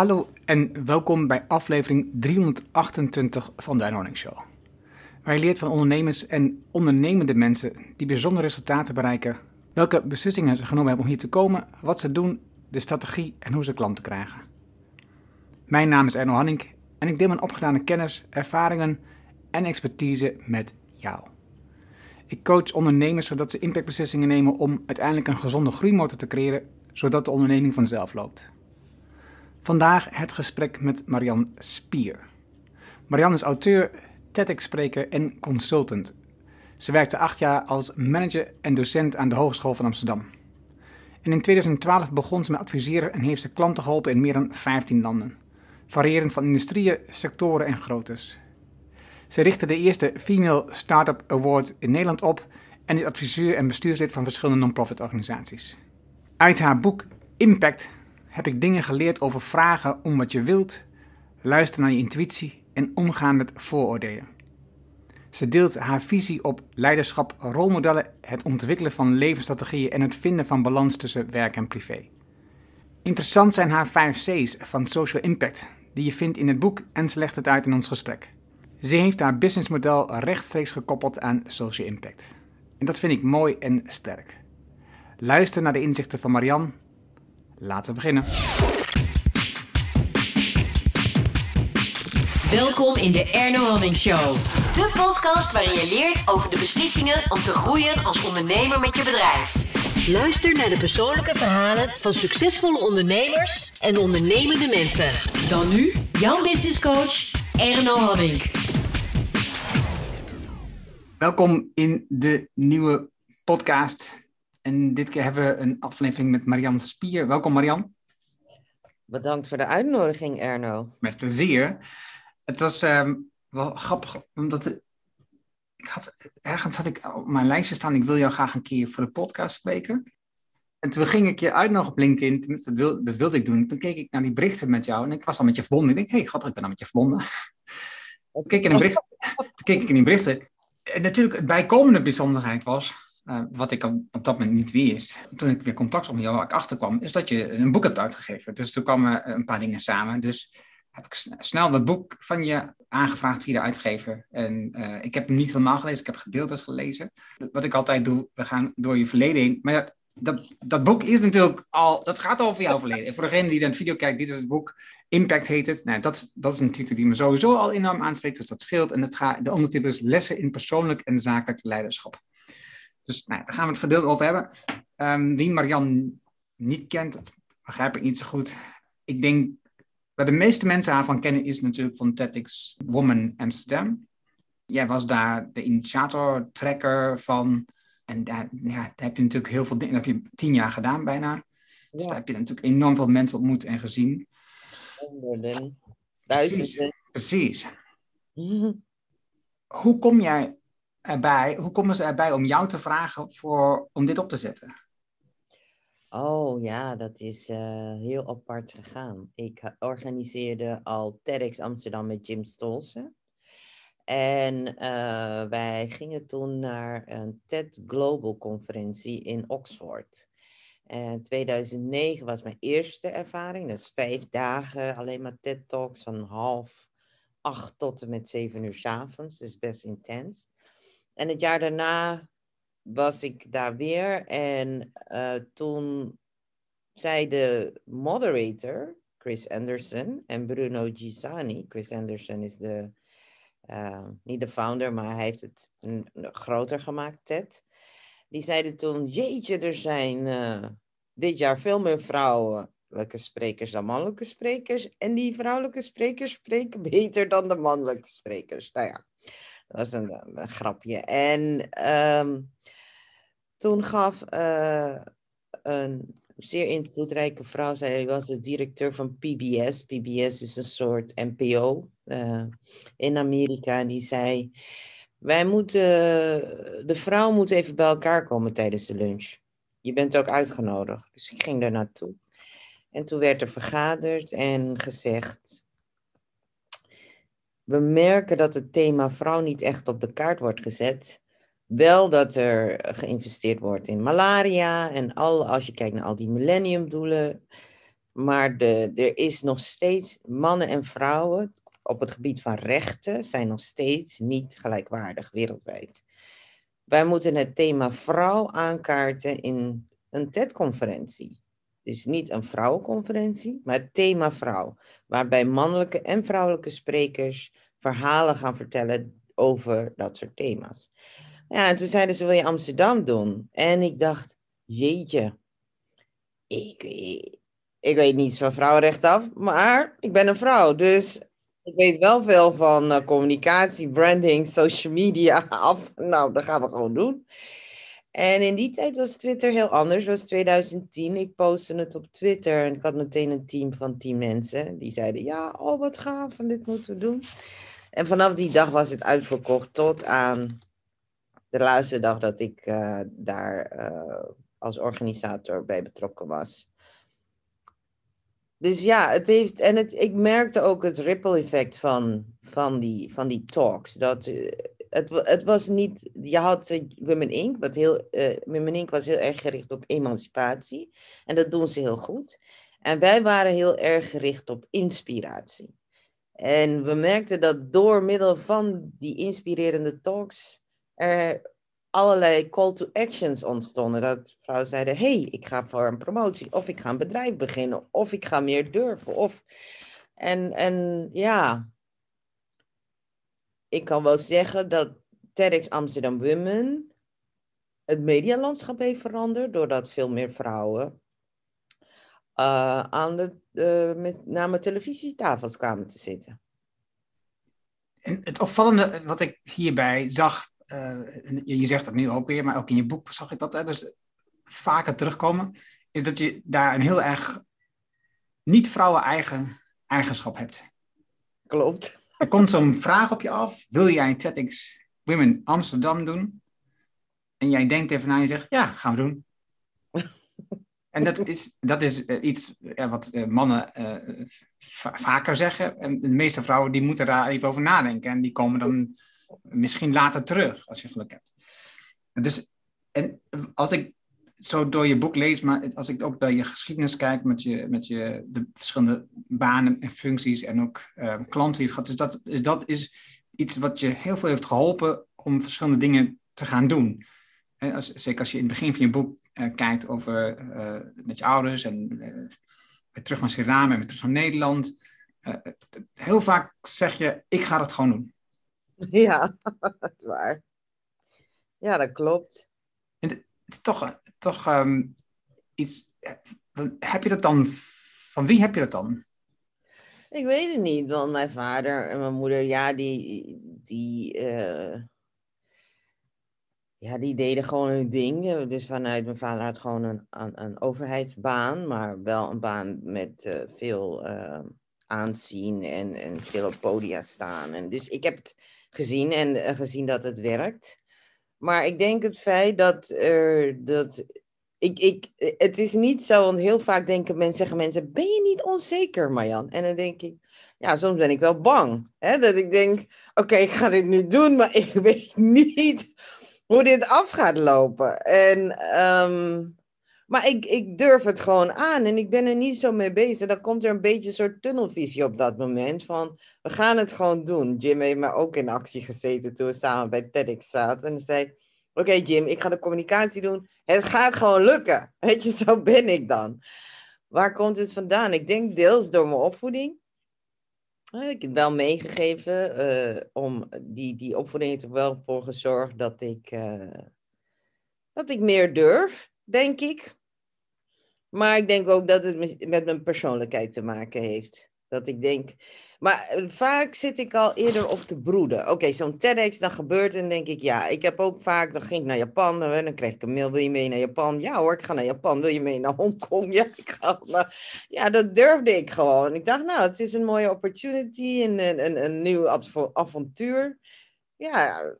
Hallo en welkom bij aflevering 328 van de Anonic Show. Waar je leert van ondernemers en ondernemende mensen die bijzondere resultaten bereiken, welke beslissingen ze genomen hebben om hier te komen, wat ze doen, de strategie en hoe ze klanten krijgen. Mijn naam is Erno Hanning en ik deel mijn opgedane kennis, ervaringen en expertise met jou. Ik coach ondernemers zodat ze impactbeslissingen nemen om uiteindelijk een gezonde groeimotor te creëren, zodat de onderneming vanzelf loopt. Vandaag het gesprek met Marian Spier. Marian is auteur, TEDx-spreker en consultant. Ze werkte acht jaar als manager en docent aan de Hogeschool van Amsterdam. En in 2012 begon ze met adviseren en heeft ze klanten geholpen in meer dan 15 landen, variërend van industrieën, sectoren en groottes. Ze richtte de eerste Female Startup Award in Nederland op en is adviseur en bestuurslid van verschillende non-profit organisaties. Uit haar boek Impact heb ik dingen geleerd over vragen om wat je wilt, luisteren naar je intuïtie en omgaan met vooroordelen. Ze deelt haar visie op leiderschap, rolmodellen, het ontwikkelen van levensstrategieën en het vinden van balans tussen werk en privé. Interessant zijn haar 5 C's van social impact, die je vindt in het boek en ze legt het uit in ons gesprek. Ze heeft haar businessmodel rechtstreeks gekoppeld aan social impact. En dat vind ik mooi en sterk. Luister naar de inzichten van Marianne Laten we beginnen. Welkom in de Erno Hamming Show. De podcast waarin je leert over de beslissingen om te groeien als ondernemer met je bedrijf. Luister naar de persoonlijke verhalen van succesvolle ondernemers en ondernemende mensen. Dan nu, jouw business coach Erno Hamming. Welkom in de nieuwe podcast en dit keer hebben we een aflevering met Marian Spier. Welkom Marian. Bedankt voor de uitnodiging, Erno. Met plezier. Het was ehm, wel grappig, omdat ik had, ergens had ik op mijn lijstje staan, ik wil jou graag een keer voor de podcast spreken. En toen ging ik je uitnodigen op LinkedIn, tenminste, dat, wil, dat wilde ik doen. Toen keek ik naar die berichten met jou en ik was al met je verbonden. Ik denk, hé, hey, grappig, ik ben al met je verbonden. Toen keek, ik in bericht, toen keek ik in die berichten. En natuurlijk, het bijkomende bijzonderheid was uh, wat ik op, dat moment niet wist, toen ik weer contact op jou achterkwam, is dat je een boek hebt uitgegeven. Dus toen kwamen een paar dingen samen. Dus heb ik snel dat boek van je aangevraagd via de uitgever. En uh, ik heb hem niet helemaal gelezen, ik heb gedeeltes gelezen. Wat ik altijd doe, we gaan door je verleden heen. Maar ja, dat, dat boek is natuurlijk al, dat gaat over jouw verleden. En voor degene die dan de video kijkt, dit is het boek. Impact heet het. Nou, dat, dat is een titel die me sowieso al enorm aanspreekt, dus dat scheelt. En het gaat, de ondertitel is Lessen in persoonlijk en zakelijk leiderschap. Dus nou, daar gaan we het verdeeld over hebben. Um, wie Marian niet kent, dat begrijp ik niet zo goed. Ik denk, waar de meeste mensen haar van kennen, is natuurlijk van TEDx Woman Amsterdam. Jij was daar de initiator, trekker van. En daar, ja, daar heb je natuurlijk heel veel dingen, dat heb je tien jaar gedaan bijna. Dus daar heb je natuurlijk enorm veel mensen ontmoet en gezien. Honderden, duizenden. Precies. precies. Hoe kom jij erbij, hoe komen ze erbij om jou te vragen voor, om dit op te zetten? Oh ja, dat is uh, heel apart gegaan. Ik organiseerde al TEDx Amsterdam met Jim Stolsen. En uh, wij gingen toen naar een TED Global conferentie in Oxford. En 2009 was mijn eerste ervaring. Dat is vijf dagen, alleen maar TED Talks van half acht tot en met zeven uur s avonds. Dus best intens. En het jaar daarna was ik daar weer en uh, toen zei de moderator, Chris Anderson, en Bruno Gisani, Chris Anderson is de, uh, niet de founder, maar hij heeft het groter gemaakt, TED. Die zeiden toen, jeetje, er zijn uh, dit jaar veel meer vrouwelijke sprekers dan mannelijke sprekers. En die vrouwelijke sprekers spreken beter dan de mannelijke sprekers. Nou ja, dat was een, grapje. En um, toen gaf uh, een zeer invloedrijke vrouw, zij was de directeur van PBS. PBS is een soort NPO uh, in Amerika. En die zei, wij moeten, de vrouw moet even bij elkaar komen tijdens de lunch. Je bent ook uitgenodigd. Dus ik ging daar naartoe. En toen werd er vergaderd en gezegd, we merken dat het thema vrouw niet echt op de kaart wordt gezet. Wel dat er geïnvesteerd wordt in malaria en al, als je kijkt naar al die millenniumdoelen. Maar de, er is nog steeds mannen en vrouwen op het gebied van rechten zijn nog steeds niet gelijkwaardig wereldwijd. Wij moeten het thema vrouw aankaarten in een TED-conferentie. Dus niet een vrouwenconferentie, maar het thema vrouw. Waarbij mannelijke en vrouwelijke sprekers verhalen gaan vertellen over dat soort thema's. Ja, en toen zeiden ze, wil je Amsterdam doen? En ik dacht, jeetje, ik, ik, weet niets van vrouwenrecht af, maar ik ben een vrouw. Dus ik weet wel veel van uh, communicatie, branding, social media af. Nou, dat gaan we gewoon doen. En in die tijd was Twitter heel anders. Het was 2010. Ik postte het op Twitter en ik had meteen een team van tien mensen. Die zeiden, ja, oh wat gaaf, en dit moeten we doen. En vanaf die dag was het uitverkocht tot aan de laatste dag dat ik uh, daar uh, als organisator bij betrokken was. Dus ja, het heeft, en het, ik merkte ook het ripple effect van, van, die, van die talks. Dat, uh, het, het was niet, je had Women Inc., wat heel, uh, Women Inc. was heel erg gericht op emancipatie. En dat doen ze heel goed. En wij waren heel erg gericht op inspiratie. En we merkten dat door middel van die inspirerende talks er allerlei call to actions ontstonden. Dat vrouwen zeiden, hey, ik ga voor een promotie, of ik ga een bedrijf beginnen, of ik ga meer durven. Of... En, en ja, ik kan wel zeggen dat TEDx Amsterdam Women het medialandschap heeft veranderd, doordat veel meer vrouwen uh, aan de, uh, met name televisietafels kwamen te zitten. En het opvallende wat ik hierbij zag, uh, je zegt dat nu ook weer, maar ook in je boek zag ik dat hè, dus vaker terugkomen, is dat je daar een heel erg niet vrouwen-eigen eigenschap hebt. Klopt. Er komt zo'n vraag op je af, wil jij TEDx Women Amsterdam doen? En jij denkt even na en je zegt, ja, gaan we doen. En dat is, dat is uh, iets ja, wat uh, mannen uh, vaker zeggen. En de meeste vrouwen die moeten daar even over nadenken. En die komen dan misschien later terug, als je geluk hebt. Dus, en als ik zo door je boek lees, maar als ik ook naar je geschiedenis kijk met, je, met je, de verschillende banen en functies en ook klanten die je gehad, is dat, is dat is iets wat je heel veel heeft geholpen om verschillende dingen te gaan doen. En als, zeker als je in het begin van je boek uh, kijkt over uh, met je ouders en uh, terug naar Suriname en weer terug naar Nederland. heel vaak zeg je, ik ga het gewoon doen. Ja, dat is waar. Ja, dat klopt. En het is toch, toch um, iets. Heb je dat dan? Van wie heb je dat dan? Ik weet het niet, want mijn vader en mijn moeder, ja, die, die ja, die deden gewoon hun ding. Dus vanuit mijn vader had gewoon een, een, een overheidsbaan, maar wel een baan met uh, veel uh, aanzien en, en veel op podia staan. En dus ik heb het gezien en gezien dat het werkt. Maar ik denk het feit dat er dat. Ik, ik, het is niet zo, want heel vaak denken mensen, zeggen mensen, ben je niet onzeker, Marjan? En dan denk ik, ja, soms ben ik wel bang. Hè? Dat ik denk, oké, ik ga dit nu doen, maar ik weet niet hoe dit af gaat lopen. En, um, maar ik, ik durf het gewoon aan en ik ben er niet zo mee bezig. Dan komt er een beetje een soort tunnelvisie op dat moment van we gaan het gewoon doen. Jim heeft me ook in actie gezeten toen we samen bij TEDx zaten. En zei, oké Jim, ik ga de communicatie doen. Het gaat gewoon lukken. Weet je, zo ben ik dan. Waar komt het vandaan? Ik denk deels door mijn opvoeding. Ik heb wel meegegeven uh, om die, die opvoeding heeft er wel voor gezorgd dat ik, uh, dat ik meer durf, denk ik. Maar ik denk ook dat het met mijn persoonlijkheid te maken heeft. Dat ik denk, maar eh, vaak zit ik al eerder op te broeden. Oké, zo'n TEDx, dan gebeurt en denk ik, ja, ik heb ook vaak, dan ging ik naar Japan, en dan kreeg ik een mail, wil je mee naar Japan? Ja hoor, ik ga naar Japan, wil je mee naar Hongkong? Ja, ik ga naar... ja dat durfde ik gewoon. Ik dacht, nou, het is een mooie opportunity, een, een, een, een nieuw avontuur. Ja,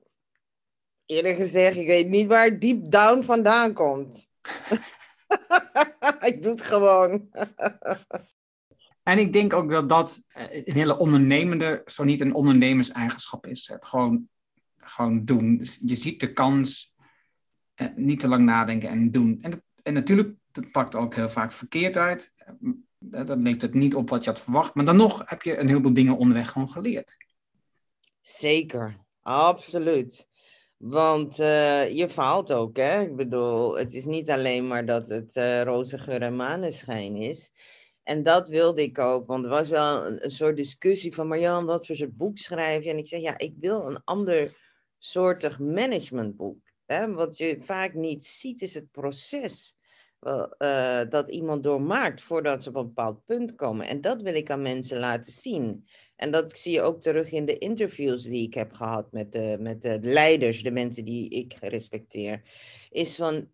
eerlijk gezegd, ik weet niet waar deep down vandaan komt. ik doe het gewoon. En ik denk ook dat dat eh, een hele ondernemende, zo niet een ondernemerseigenschap is. Het gewoon, gewoon doen. Dus je ziet de kans, eh, niet te lang nadenken en doen. En, en natuurlijk, dat pakt ook heel vaak verkeerd uit. Dat leek het niet op wat je had verwacht. Maar dan nog heb je een heleboel dingen onderweg gewoon geleerd. Zeker, absoluut. Want uh, je faalt ook, hè? Ik bedoel, het is niet alleen maar dat het uh, roze geur en maneschijn is. En dat wilde ik ook, want er was wel een, een soort discussie van... Marjan, wat voor soort boek schrijf je? En ik zei, ja, ik wil een ander soortig managementboek. Hè? Wat je vaak niet ziet, is het proces uh, dat iemand doormaakt voordat ze op een bepaald punt komen. En dat wil ik aan mensen laten zien. En dat zie je ook terug in de interviews die ik heb gehad met de, met de leiders, de mensen die ik respecteer. Is van,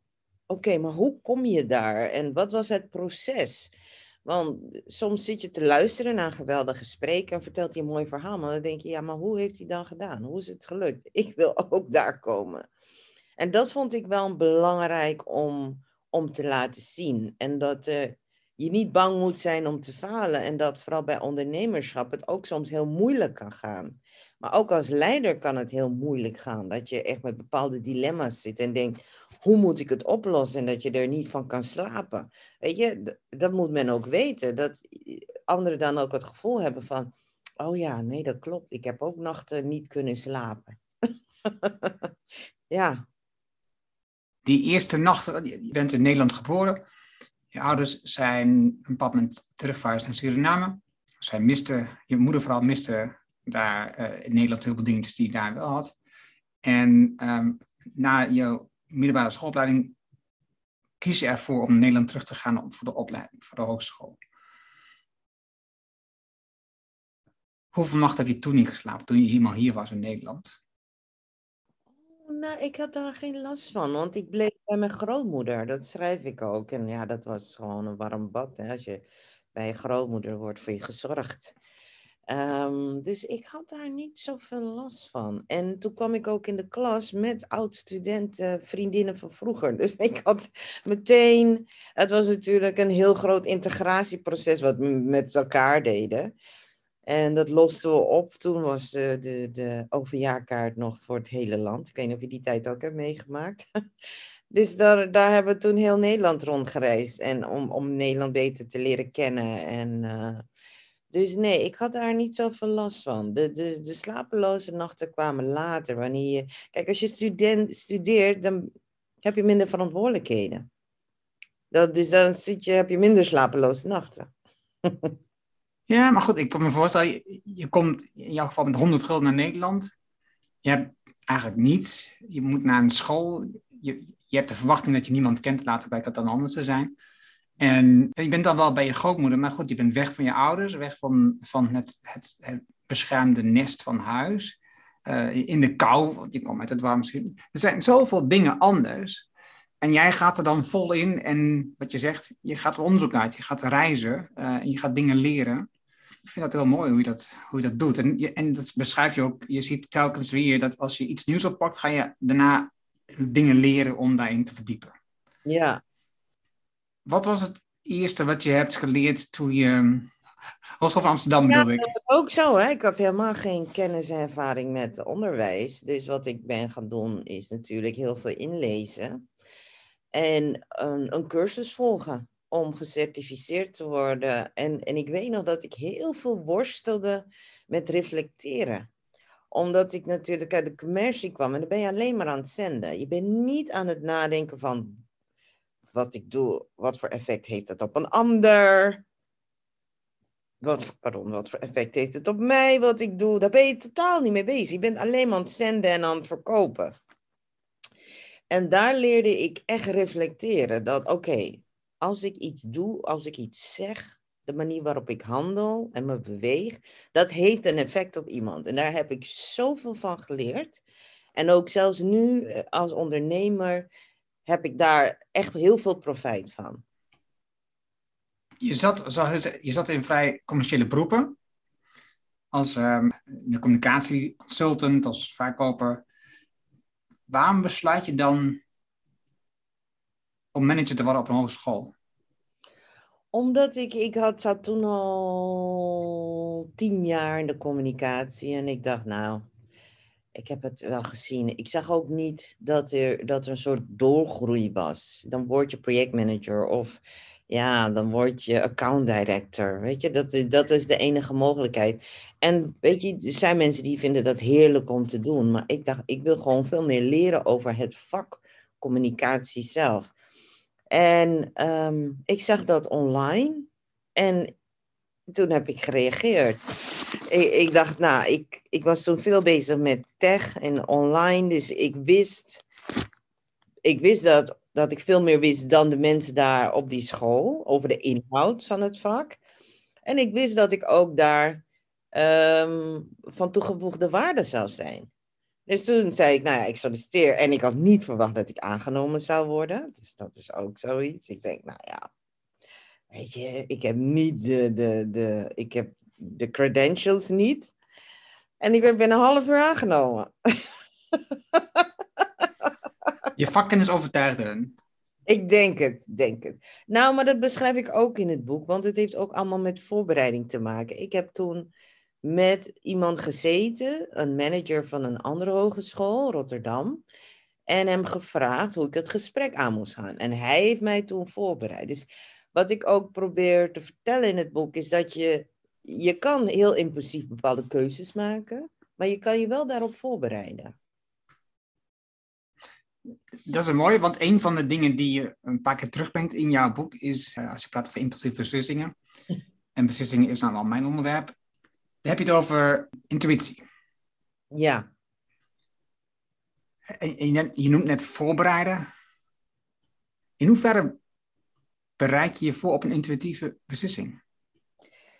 oké, maar hoe kom je daar? En wat was het proces? Want soms zit je te luisteren naar een geweldig gesprek en vertelt hij een mooi verhaal. Maar dan denk je, ja, maar hoe heeft hij dan gedaan? Hoe is het gelukt? Ik wil ook daar komen. En dat vond ik wel belangrijk om, om te laten zien. En dat uh, je niet bang moet zijn om te falen. En dat vooral bij ondernemerschap het ook soms heel moeilijk kan gaan. Maar ook als leider kan het heel moeilijk gaan. Dat je echt met bepaalde dilemma's zit en denkt, hoe moet ik het oplossen? En dat je er niet van kan slapen. Weet je, dat moet men ook weten. Dat anderen dan ook het gevoel hebben van, oh ja, nee, dat klopt. Ik heb ook nachten niet kunnen slapen. ja. Die eerste nacht, je bent in Nederland geboren. Je ouders zijn een bepaald moment terugverhuisd naar Suriname. Zij miste, je moeder vooral miste daar uh, in Nederland heel veel dingetjes die je daar wel had. En um, na je middelbare schoolopleiding kies je ervoor om naar Nederland terug te gaan voor de opleiding, voor de hogeschool. Hoeveel nachten heb je toen niet geslapen, toen je helemaal hier was in Nederland? Nou, ik had daar geen last van, want ik bleef bij mijn grootmoeder. Dat schrijf ik ook. En ja, dat was gewoon een warm bad. Hè. Als je bij je grootmoeder wordt voor je gezorgd. Um, dus ik had daar niet zoveel last van. En toen kwam ik ook in de klas met oud-studenten, vriendinnen van vroeger. Dus ik had meteen, het was natuurlijk een heel groot integratieproces wat we met elkaar deden. En dat losten we op. Toen was de, de, de overjaarkaart nog voor het hele land. Ik weet niet of je die tijd ook hebt meegemaakt. Dus daar, daar hebben we toen heel Nederland rondgereisd. En om, om Nederland beter te leren kennen. En, uh, dus nee, ik had daar niet zoveel last van. De, de, de slapeloze nachten kwamen later. Wanneer je, kijk, als je student, studeert, dan heb je minder verantwoordelijkheden. Dat, dus dan zit je, heb je minder slapeloze nachten. Ja, maar goed, ik kan me voorstellen, je, komt in jouw geval met 100 gulden naar Nederland. Je hebt eigenlijk niets. Je moet naar een school. Je, je hebt de verwachting dat je niemand kent. Later blijkt dat dan anders te zijn. En je bent dan wel bij je grootmoeder, maar goed, je bent weg van je ouders, weg van, van het, het, beschermde nest van huis. Uh, in de kou, want je komt uit het warm misschien. Er zijn zoveel dingen anders. En jij gaat er dan vol in en wat je zegt, je gaat er onderzoek uit, je gaat reizen uh, en je gaat dingen leren ik vind dat heel mooi hoe je dat, hoe je dat doet. En, je, en dat beschrijf je ook. Je ziet telkens weer dat als je iets nieuws oppakt, ga je daarna dingen leren om daarin te verdiepen. Ja. Wat was het eerste wat je hebt geleerd toen je. Hogeschool van Amsterdam bedoel ik. Dat ook zo, hè? Ik had helemaal geen kennis en ervaring met onderwijs. Dus wat ik ben gaan doen, is natuurlijk heel veel inlezen. En een, een cursus volgen om gecertificeerd te worden. En, en ik weet nog dat ik heel veel worstelde met reflecteren omdat ik natuurlijk uit de commercie kwam en dan ben je alleen maar aan het zenden. Je bent niet aan het nadenken van wat ik doe, wat voor effect heeft het op een ander. Wat, pardon, wat voor effect heeft het op mij, wat ik doe. Daar ben je totaal niet mee bezig. Je bent alleen maar aan het zenden en aan het verkopen. En daar leerde ik echt reflecteren. Dat oké, als ik iets doe, als ik iets zeg, de manier waarop ik handel en me beweeg, dat heeft een effect op iemand. En daar heb ik zoveel van geleerd. En ook zelfs nu eh, als ondernemer heb ik daar echt heel veel profijt van. Je zat, je zat in vrij commerciële beroepen. Als um, de communicatieconsultant, als verkoper. Waarom besluit je dan om manager te worden op een hogeschool? Omdat ik, ik had, zat toen al tien jaar in de communicatie en ik dacht, nou, ik heb het wel gezien. Ik zag ook niet dat er, dat er een soort doorgroei was. Dan word je projectmanager of Ja, dan word je account director. Weet je, dat, dat is de enige mogelijkheid. En weet je, er zijn mensen die vinden dat heerlijk om te doen. Maar ik dacht, ik wil gewoon veel meer leren over het vak communicatie zelf. En ehm, ik zag dat online. En toen heb ik gereageerd. Ik, ik dacht, nou, ik, ik was toen veel bezig met tech en online. Dus ik wist, ik wist dat, dat ik veel meer wist dan de mensen daar op die school over de inhoud van het vak. En ik wist dat ik ook daar ehm, van toegevoegde waarde zou zijn. Dus toen zei ik, nou ja, ik solliciteer. En ik had niet verwacht dat ik aangenomen zou worden. Dus dat is ook zoiets. Ik denk, nou ja, weet je, ik heb niet de, de, de, ik heb de credentials niet. En ik ben binnen een half uur aangenomen. Je vakkennis overtuigde hen. Ik denk het, denk het. Nou, maar dat beschrijf ik ook in het boek, want het heeft ook allemaal met voorbereiding te maken. Ik heb toen met iemand gezeten, een manager van een andere hogeschool, Rotterdam, en hem gevraagd hoe ik het gesprek aan moest gaan. En hij heeft mij toen voorbereid. Dus wat ik ook probeer te vertellen in het boek is dat je, je kan heel impulsief bepaalde keuzes maken, maar je kan je wel daarop voorbereiden. Dat is een mooie, want een van de dingen die je een paar keer terugbrengt in jouw boek is, eh, als je praat over impulsieve beslissingen, en beslissingen is nou al mijn onderwerp, heb je het over intuïtie. Ja. En je, noemt net voorbereiden. In hoeverre bereid je je voor op een intuïtieve beslissing?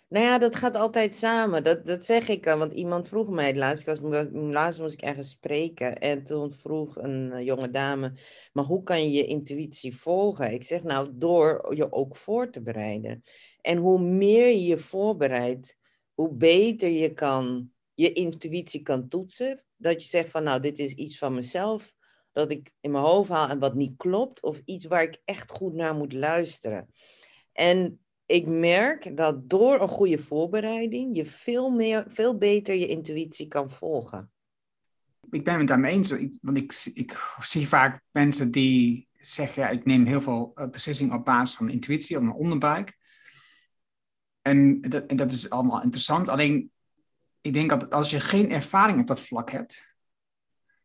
Nou ja, dat gaat altijd samen. Dat, dat zeg ik al. Want iemand vroeg mij het laatst. Ik was, laatst moest ik ergens spreken. En toen vroeg een eh, jonge dame. Maar hoe kan je je intuïtie volgen? Ik zeg nou, door je ook voor te bereiden. En hoe meer je je voorbereidt, hoe beter je kan je intuïtie kan toetsen. Dat je zegt van nou, dit is iets van mezelf. Dat ik in mijn hoofd haal en wat niet klopt. Of iets waar ik echt goed naar moet luisteren. En ik merk dat door een goede voorbereiding je veel, meer, veel beter je intuïtie kan volgen. Ik ben het daarmee eens, want ik, ik zie vaak mensen die zeggen, ja, ik neem heel veel eh, beslissingen op basis van mijn intuïtie, op mijn onderbuik. En dat, en dat is allemaal interessant, alleen ik denk dat als je geen ervaring op dat vlak hebt,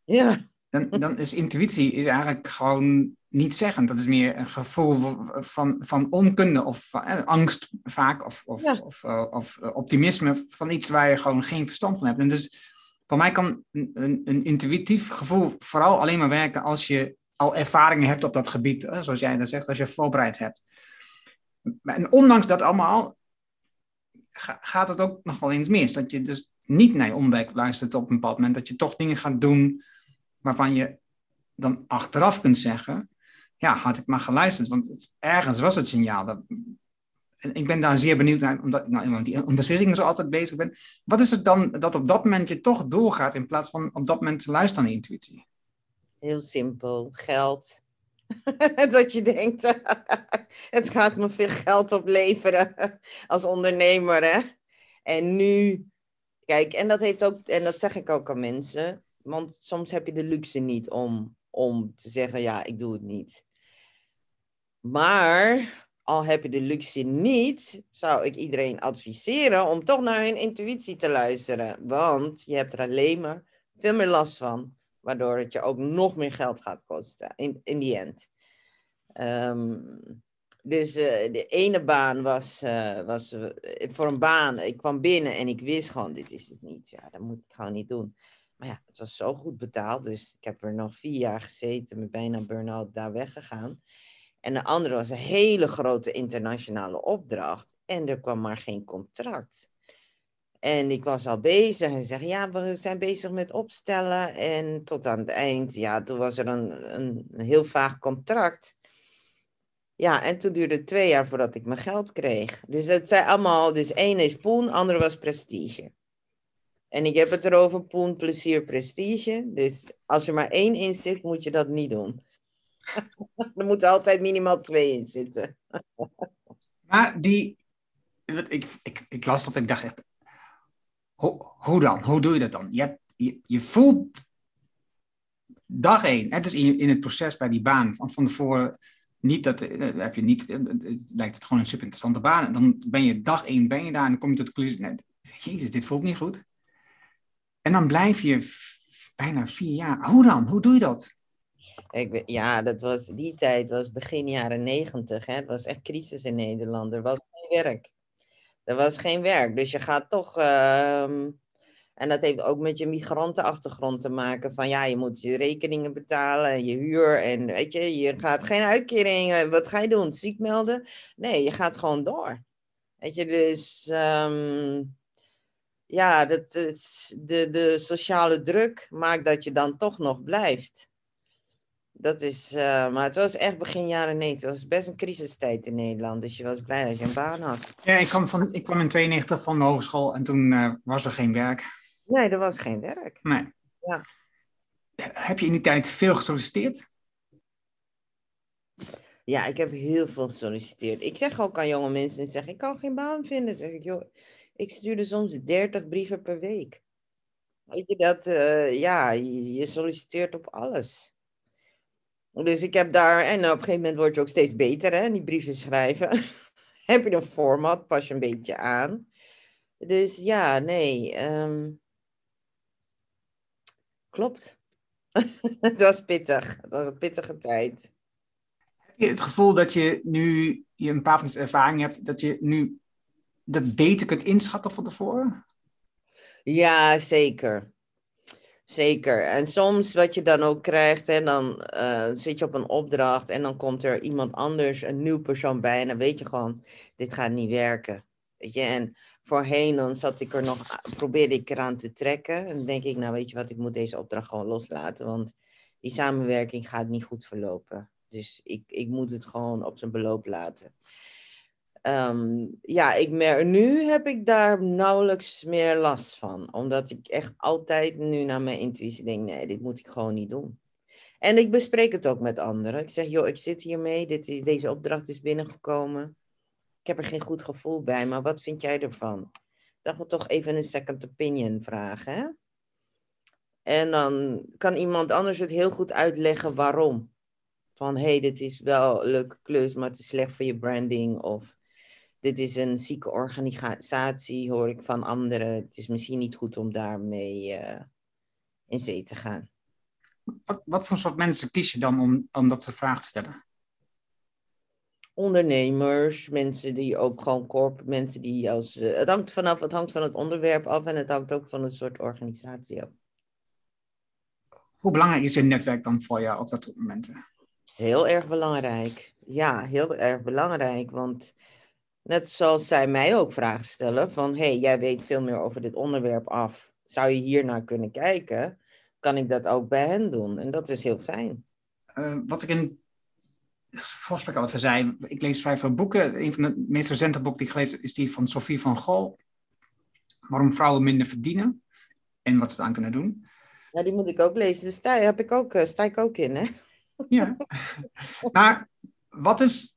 Ja, dan, dan is intuïtie is eigenlijk gewoon niet zeggend. Dat is meer een gevoel van, van onkunde of van, eh, angst vaak, of, of, Ja. of, eh, of eh, optimisme van iets waar je gewoon geen verstand van hebt. En dus voor mij kan een, een, een intuïtief gevoel vooral alleen maar werken als je al ervaringen hebt op dat gebied, eh, zoals jij dat zegt, als je voorbereid hebt. En ondanks dat allemaal gaat het ook nog wel eens mis. Dat je dus niet naar je onderbuik luistert op een bepaald moment, dat je toch dingen gaat doen waarvan je dan achteraf kunt zeggen, ja, had ik maar geluisterd, want het, ergens was het signaal. Dat, en ik ben daar zeer benieuwd naar, omdat ik nou die beslissingen zo altijd bezig ben. Wat is het dan dat op dat moment je toch doorgaat in plaats van op dat moment te luisteren naar intuïtie? heel simpel. Geld. dat je denkt, het gaat me veel geld opleveren als ondernemer. Hè? En nu, kijk, en dat heeft ook, en dat zeg ik ook aan mensen, want soms heb je de luxe niet om, om te zeggen, ja, ik doe het niet. Maar al heb je de luxe niet, zou ik iedereen adviseren om toch naar hun intuïtie te luisteren. Want je hebt er alleen maar veel meer last van, waardoor het je ook nog meer geld gaat kosten in, in die end. Ehm, dus eh, de ene baan was, eh, was eh, voor een baan. Ik kwam binnen en ik wist gewoon, dit is het niet. Ja, dat moet ik gewoon niet doen. Maar ja, het was zo goed betaald. Dus ik heb er nog vier jaar gezeten, met bijna burn-out daar weggegaan. En de andere was een hele grote internationale opdracht. En er kwam maar geen contract. En ik was al bezig en ze zeggen, ja, we zijn bezig met opstellen. En tot aan het eind, ja, toen was er een, een, een heel vaag contract. Ja, en toen duurde het twee jaar voordat ik mijn geld kreeg. Dus het zijn allemaal, dus één is poen, andere was prestige. En ik heb het erover poen, plezier, prestige. Dus als er maar één in zit, moet je dat niet doen. er moeten altijd minimaal twee in zitten. Maar die, ik, ik, ik las dat en ik dacht echt, hoe, dan? Hoe doe je dat dan? Je, hebt, je, voelt dag één, het is in, in het proces bij die baan, van, van tevoren niet dat, uh, heb je niet, het lijkt het gewoon een super interessante baan. En dan ben je dag één ben je daar en dan kom je tot de conclusie, nee, jezus, dit voelt niet goed. En dan blijf je bijna vier jaar. Hoe dan? Hoe doe je dat? Ik, ja, dat was, die tijd was begin jaren negentig. Het was echt crisis in Nederland. Er was geen werk. Er was geen werk. Dus je gaat toch. Uh, en dat heeft ook met je migrantenachtergrond te maken. Van ja, je moet je rekeningen betalen en je huur. En weet je, je gaat geen uitkering. Wat ga je doen? Ziek melden? Nee, je gaat gewoon door. Weet je, dus. Um, ja, dat, de, de sociale druk maakt dat je dan toch nog blijft. Dat is, uh, maar het was echt begin jaren 90. Het was best een crisistijd in Nederland. Dus je was blij dat je een baan had. Ja, ik kwam, van, ik kwam in 92 van de hogeschool en toen uh, was er geen werk. Nee, er was geen werk. Nee. Ja. Heb je in die tijd veel gesolliciteerd? Ja, ik heb heel veel gesolliciteerd. Ik zeg ook aan jonge mensen, zeg, ik kan geen baan vinden. Zeg ik, joh, ik stuurde soms 30 brieven per week. Weet je dat, uh, ja, je, je solliciteert op alles. Dus ik heb daar, en op een gegeven moment word je ook steeds beter, hè, die brieven schrijven. heb je een format, pas je een beetje aan. Dus ja, nee. Um... Klopt. het was pittig. Het was een pittige tijd. Heb je het gevoel dat je nu je een paar van de ervaring hebt, dat je nu dat beter kunt inschatten van tevoren? Ja, zeker. Zeker. En soms wat je dan ook krijgt, hè, dan uh, zit je op een opdracht en dan komt er iemand anders, een nieuw persoon bij en dan weet je gewoon, dit gaat niet werken. Weet je? En voorheen dan zat ik er nog, probeerde ik eraan te trekken en dan denk ik, nou weet je wat, ik moet deze opdracht gewoon loslaten, want die samenwerking gaat niet goed verlopen. Dus ik, ik moet het gewoon op zijn beloop laten. Um, ja, ik nu heb ik daar nauwelijks meer last van. Omdat ik echt altijd nu naar mijn intuïtie denk, nee, dit moet ik gewoon niet doen. En ik bespreek het ook met anderen. Ik zeg, joh, ik zit hiermee, dit deze opdracht is binnengekomen. Ik heb er geen goed gevoel bij, maar wat vind jij ervan? Dan we toch even een second opinion vragen. En dan kan iemand anders het heel goed uitleggen waarom. Van, hé, hey, dit is wel een leuke klus, maar het is slecht voor je branding. Of dit is een zieke organisatie, hoor ik van anderen. Het is misschien niet goed om daarmee uh, in zee te gaan. Wat, wat voor soort mensen kies je dan om, om dat soort vragen te stellen? Ondernemers, mensen die ook gewoon corp, mensen die als. Uh, het hangt vanaf, het hangt van het onderwerp af en het hangt ook van een soort organisatie af. Hoe belangrijk is je netwerk dan voor jou op dat soort momenten? Heel erg belangrijk. Ja, heel erg belangrijk. Want Net zoals zij mij ook vragen stellen van, hey, jij weet veel meer over dit onderwerp af. Zou je hier naar kunnen kijken? Kan ik dat ook bij hen doen? En dat is heel fijn. Uh, wat ik in het voorgesprek al even zei, ik lees vrij veel boeken. Een van de meest recente boeken die ik gelezen is die van Sophie van Gol. Waarom vrouwen minder verdienen en wat ze eraan kunnen doen. Ja, die moet ik ook lezen. Dus daar heb ik ook, uh, sta ik ook in, hè? Ja. maar wat is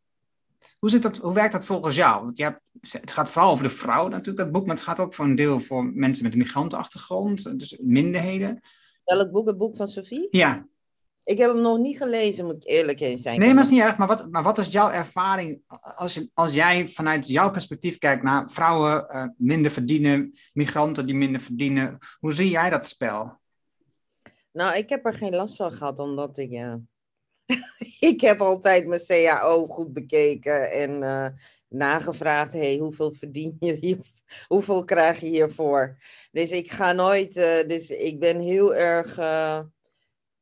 hoe, zit dat, hoe werkt dat volgens jou? Want je hebt, het gaat vooral over de vrouw natuurlijk, dat boek, maar het gaat ook voor een deel voor mensen met een migrantenachtergrond, dus minderheden. Welk boek? Het boek van Sophie? Ja. Ik heb hem nog niet gelezen, moet ik eerlijk in zijn. Nee, maar dat is niet erg. Maar wat, maar wat is jouw ervaring als, je, als jij vanuit jouw perspectief kijkt naar vrouwen uh, minder verdienen, migranten die minder verdienen? Hoe zie jij dat spel? Nou, ik heb er geen last van gehad, omdat ik... Uh ik heb altijd mijn CAO goed bekeken en uh, nagevraagd: hey, hoeveel verdien je? Hoeveel krijg je hiervoor? Dus ik ga nooit, uh, dus ik ben heel erg. Uh,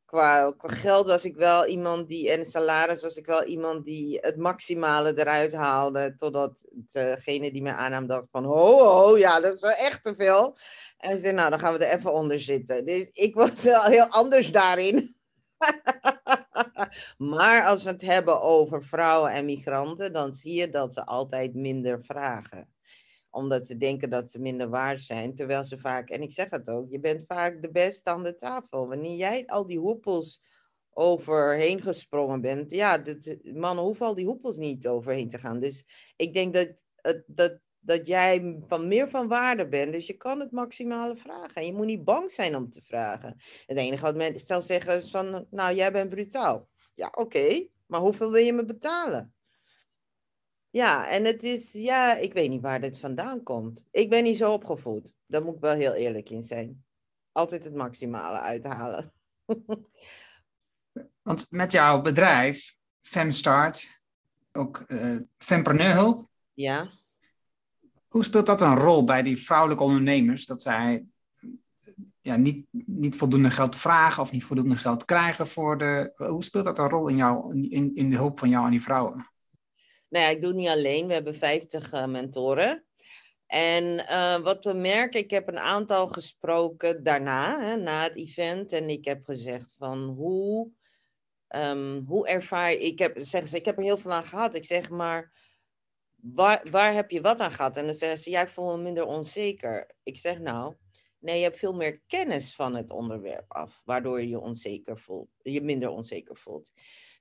qua, qua, geld was ik wel iemand die, en salaris was ik wel iemand die het maximale eruit haalde. Totdat degene die me aannam dacht van, ho, ja, dat is wel echt te veel. En ze zei, nou, dan gaan we er even onder zitten. Dus ik was wel heel anders daarin. maar als we het hebben over vrouwen en migranten, dan zie je dat ze altijd minder vragen. Omdat ze denken dat ze minder waard zijn. Terwijl ze vaak, en ik zeg het ook, je bent vaak de beste aan de tafel. Wanneer jij al die hoepels overheen gesprongen bent, ja, mannen hoeven al die hoepels niet overheen te gaan. Dus ik denk dat, dat dat jij van meer van waarde bent. Dus je kan het maximale vragen. En je moet niet bang zijn om te vragen. Het enige wat mensen zou zeggen is van, nou, jij bent brutaal. Ja, oké. Maar hoeveel wil je me betalen? Ja, en het is, ja, ik weet niet waar dit vandaan komt. Ik ben niet zo opgevoed. Daar moet ik wel heel eerlijk in zijn. Altijd het maximale uithalen. Want met jouw bedrijf, Femstart, ook uh, Fempreneurhulp. Ja. Hoe speelt dat een rol bij die vrouwelijke ondernemers? Dat zij ja, niet, niet voldoende geld vragen of niet voldoende geld krijgen voor de. Hoe speelt dat een rol in, jou, in, in de hulp van jou aan die vrouwen? Nou ja, ik doe het niet alleen. We hebben 50 uh, mentoren. En uh, wat we merken, ik heb een aantal gesproken daarna, hè, na het event. En ik heb gezegd van hoe, um, hoe ervaar. Ik heb, zeggen ze, ik heb er heel veel aan gehad. Ik zeg maar, waar, waar heb je wat aan gehad? En dan zeggen ze, ja, ik voel me minder onzeker. Ik zeg nou, nee, je hebt veel meer kennis van het onderwerp af. Waardoor je je onzeker voelt, je minder onzeker voelt.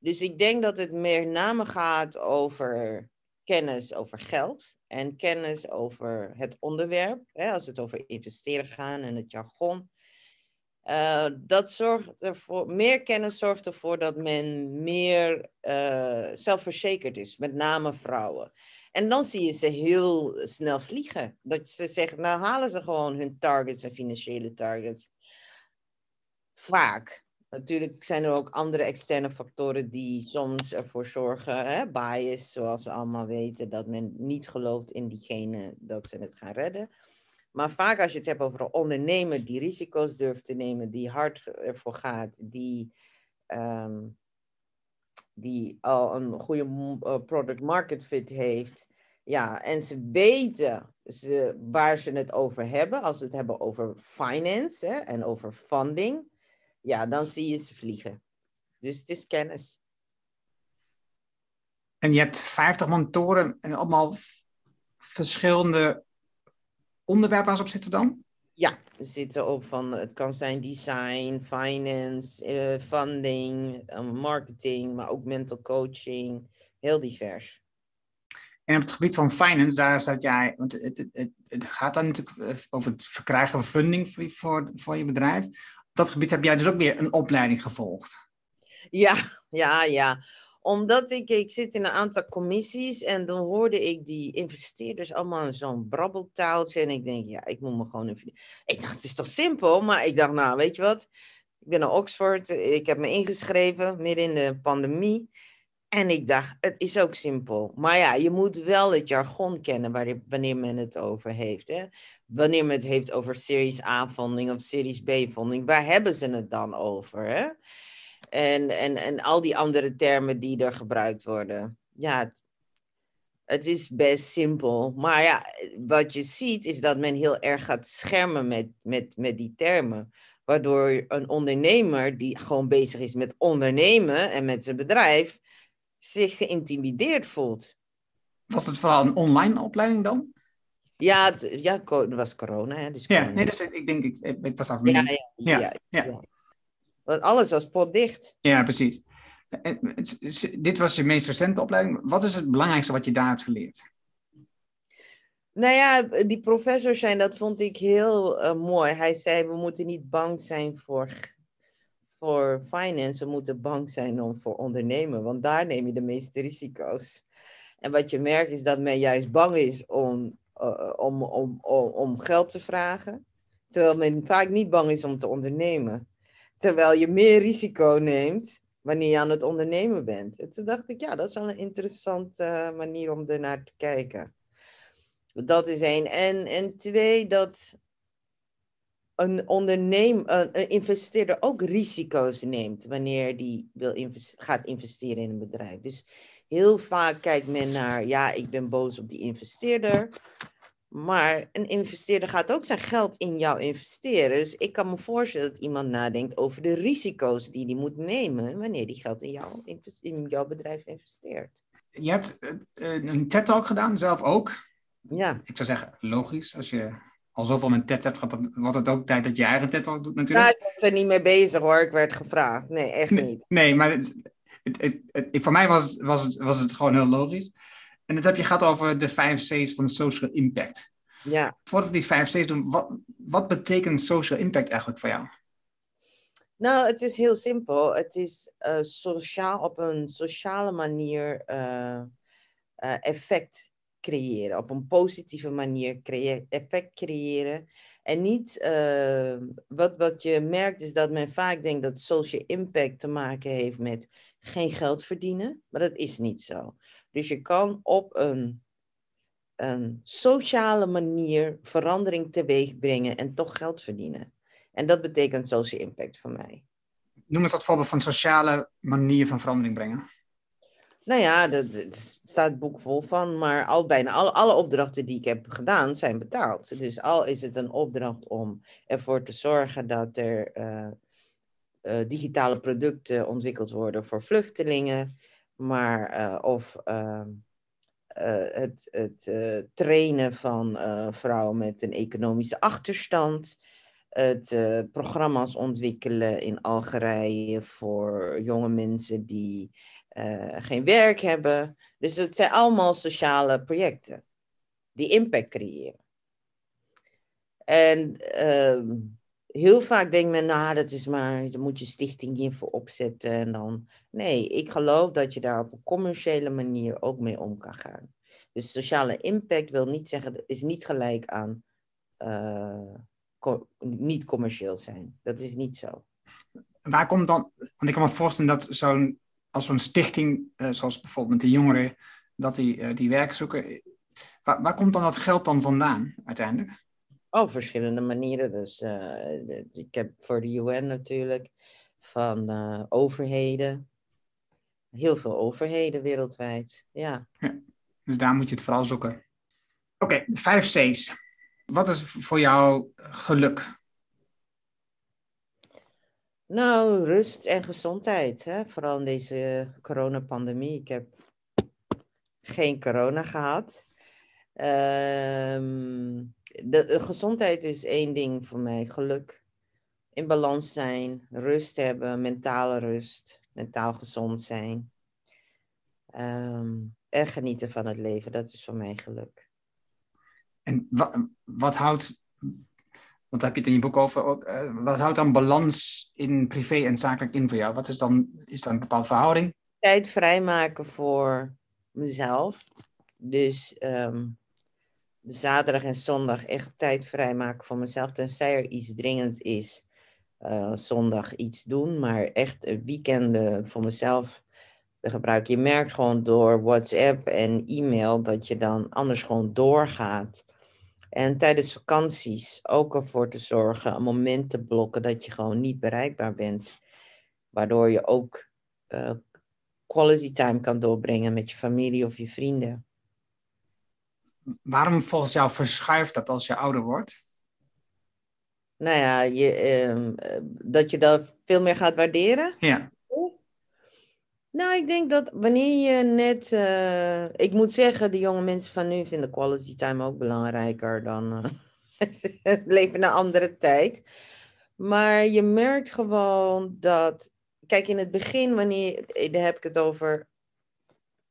Dus ik denk dat het meer name gaat over kennis over geld en kennis over het onderwerp. Hè, als het over investeren gaat en het jargon. Uh, dat zorgt ervoor, meer kennis zorgt ervoor dat men meer uh, zelfverzekerd is, met name vrouwen. En dan zie je ze heel snel vliegen. Dat ze zeggen, nou halen ze gewoon hun targets en financiële targets. Vaak. Natuurlijk zijn er ook andere externe factoren die soms ervoor zorgen, hè, bias, zoals we allemaal weten, dat men niet gelooft in diegene dat ze het gaan redden. Maar vaak als je het hebt over een ondernemer die risico's durft te nemen, die hard ervoor gaat, die, um, die al een goede eh, product market fit heeft, ja, en ze weten ze, waar ze het over hebben, als ze het hebben over finance hè, en over funding ja, dan zie je ze vliegen. Dus het is kennis. En je hebt 50 mentoren en allemaal verschillende onderwerpen waar ze op zitten dan? Ja, zitten ook van, het kan zijn design, finance, uh, funding, uh, marketing, maar ook mental coaching. Heel divers. En op het gebied van finance, daar zat jij, want het, het, het, gaat dan natuurlijk eh, over het verkrijgen van funding voor, voor, voor je bedrijf dat gebied heb jij dus ook weer een opleiding gevolgd. Ja, ja, ja. Omdat ik, ik zit in een aantal commissies en dan hoorde ik die investeerders allemaal in zo'n brabbeltaaltje. En ik denk, ja, ik moet me gewoon even... Ik dacht, het is toch simpel? Maar ik dacht, nou, weet je wat? Ik ben naar Oxford, ik heb me ingeschreven midden in de pandemie. En ik dacht, het is ook simpel. Maar ja, je moet wel het jargon kennen wanneer men het over heeft. Hè? Wanneer men het heeft over Series A-funding of Series B-funding, waar hebben ze het dan over? Hè? En, en, en al die andere termen die er gebruikt worden. Ja, het is best simpel. Maar ja, wat je ziet is dat men heel erg gaat schermen met, met, met die termen. Waardoor een ondernemer die gewoon bezig is met ondernemen en met zijn bedrijf zich geïntimideerd voelt. Was het vooral een online opleiding dan? Ja, het, ja was corona. Hè, dus ja, nee, dus ik denk, ik, ik was af ja, ja, ja, ja, Want alles was potdicht. Ja, precies. Dit was je meest recente opleiding. Wat is het belangrijkste wat je daar hebt geleerd? Nou ja, die professor zijn, dat vond ik heel uh, mooi. Hij zei, we moeten niet bang zijn voor voor finance moeten bang zijn om voor ondernemen, want daar neem je de meeste risico's. En wat je merkt is dat men juist bang is om, uh, om, om, om, om geld te vragen, terwijl men vaak niet bang is om te ondernemen. Terwijl je meer risico neemt wanneer je aan het ondernemen bent. En toen dacht ik, ja, dat is wel een interessante manier om ernaar te kijken. Dat is één. En, en twee, dat een ondernemer, een investeerder ook risico's neemt wanneer die wil gaat investeren in een bedrijf. Dus heel vaak kijkt men naar, ja, ik ben boos op die investeerder. Maar een investeerder gaat ook zijn geld in jou investeren. Dus ik kan me voorstellen dat iemand nadenkt over de risico's die hij moet nemen wanneer die geld in, jou, in jouw bedrijf investeert. Je hebt eh, een TED-talk gedaan, zelf ook. Ja. Ik zou zeggen, logisch, als je al zoveel met TED hebt, wordt het ook tijd dat je eigen TED doet natuurlijk. Nou, ik was er niet mee bezig hoor, ik werd gevraagd. Nee, echt niet. Nee, maar het, het, het, voor mij was het, was, het, was het gewoon heel logisch. En dat heb je gehad over de vijf C's van social impact. Ja. Voordat we die vijf C's doen, wat, wat betekent social impact eigenlijk voor jou? Nou, het is heel simpel. Het is uh, sociaal, op een sociale manier uh, uh, effect creëren. Op een positieve manier creë effect creëren. En niet, wat, wat je merkt is dat men vaak denkt dat social impact te maken heeft met geen geld verdienen. Maar dat is niet zo. Dus je kan op een, een sociale manier verandering teweeg brengen en toch geld verdienen. En dat betekent social impact voor mij. Noem het dat voorbeeld van sociale manier van verandering brengen. Nou ja, er staat het boek vol van, maar al, bijna alle, alle opdrachten die ik heb gedaan zijn betaald. Dus al is het een opdracht om ervoor te zorgen dat er uh, uh, digitale producten ontwikkeld worden voor vluchtelingen, maar uh, of ehm, het, het trainen van vrouwen met een economische achterstand het programma's ontwikkelen in Algerije voor jonge mensen die geen werk hebben. Dus het zijn allemaal sociale projecten die impact creëren. En uh, heel vaak denkt men, nou, dat is maar, daar moet je stichting hiervoor opzetten. En dan, nee, ik geloof dat je daar op een commerciële manier ook mee om kan gaan. Dus sociale impact wil niet zeggen, is niet gelijk aan uh, niet commercieel zijn. Dat is niet zo. Waar komt dan, want ik kan me voorstellen dat zo'n, als zo'n stichting, uh, zoals bijvoorbeeld de jongeren, dat die, uh, die werk zoeken, waar, waar, komt dan dat geld dan vandaan uiteindelijk? Oh, verschillende manieren. Dus uh, ik heb voor de UN natuurlijk van overheden, heel veel overheden wereldwijd, ja. ja. Dus daar moet je het vooral zoeken. Oké, okay, vijf C's. Wat is voor jou geluk? Nou, rust en gezondheid. Hè? Vooral in deze coronapandemie. Ik heb geen corona gehad. Um, de, de, gezondheid is één ding voor mij. Geluk. In balans zijn. Rust hebben. Mentale rust. Mentaal gezond zijn. Um, en genieten van het leven. Dat is voor mij geluk. En wat, wat houdt, want heb je het in je boek over, ook, uh, wat houdt dan balans in privé en zakelijk in voor jou? Wat is dan, is dan een bepaalde verhouding? Tijd vrijmaken voor mezelf. Dus um, zaterdag en zondag echt tijd vrijmaken voor mezelf. Tenzij er iets dringend is, uh, zondag iets doen. Maar echt weekenden voor mezelf te gebruiken. Je merkt gewoon door WhatsApp en e-mail dat je dan anders gewoon doorgaat. En tijdens vakanties ook ervoor te zorgen, een moment te blokken dat je gewoon niet bereikbaar bent. Waardoor je ook uh, quality time kan doorbrengen met je familie of je vrienden. Waarom volgens jou verschuift dat als je ouder wordt? Nou ja, je, uh, dat je dat veel meer gaat waarderen. Ja. Nou, ik denk dat wanneer je net. Uh, ik moet zeggen, de jonge mensen van nu vinden quality time ook belangrijker dan. Uh, leven een andere tijd. Maar je merkt gewoon dat. Kijk, in het begin, wanneer. Daar heb ik het over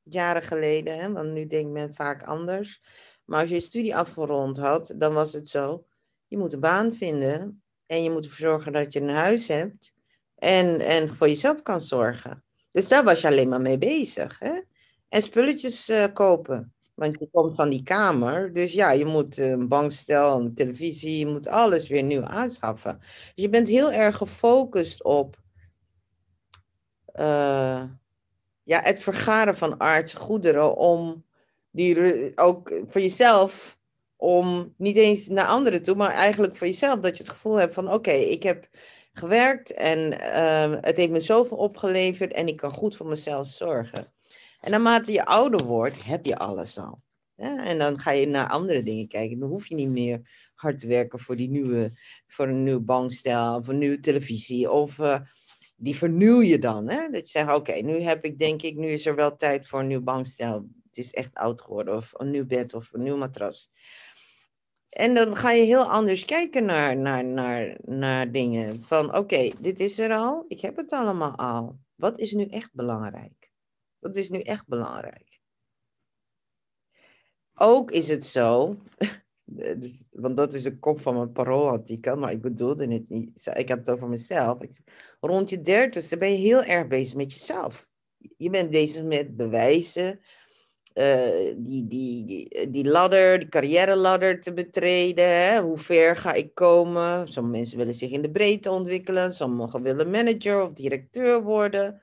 jaren geleden, hè, want nu denkt men vaak anders. Maar als je je studie afgerond had, dan was het zo. Je moet een baan vinden. En je moet ervoor zorgen dat je een huis hebt. En, en voor jezelf kan zorgen. Dus daar was je alleen maar mee bezig. Hè? En spulletjes uh, kopen. Want je komt van die kamer. Dus ja, je moet een bankstel, een televisie, je moet alles weer nieuw aanschaffen. Dus je bent heel erg gefocust op uh, ja, het vergaren van aardse goederen. Om die ook voor jezelf, om niet eens naar anderen toe, maar eigenlijk voor jezelf. Dat je het gevoel hebt van oké, ik heb gewerkt en uh, het heeft me zoveel opgeleverd en ik kan goed voor mezelf zorgen. En naarmate je ouder wordt, heb je alles al. En dan ga je naar andere dingen kijken. Dan hoef je niet meer hard te werken voor, die nieuwe, voor een nieuw bankstel of een nieuwe televisie. Of uh, die vernieuw je dan. Hè? Dat je zegt, oké, nu heb ik denk ik, nu is er wel tijd voor een nieuw bankstel. Het is echt oud geworden. Of een nieuw bed of een nieuw matras. En dan ga je heel anders kijken naar, naar, naar, naar dingen. Van oké, dit is er al, ik heb het allemaal al. Wat is nu echt belangrijk? Wat is nu echt belangrijk? Ook is het zo dus, want dat is de kop van mijn paroolartikel, maar ik bedoelde het niet. Ik had het over mezelf. Rond je dertigste ben je heel erg bezig met jezelf. Je bent bezig met bewijzen, uh, die, die, die ladder, die carrière ladder te betreden. Hè? Hoe ver ga ik komen? Sommige mensen willen zich in de breedte ontwikkelen, sommigen willen manager of directeur worden.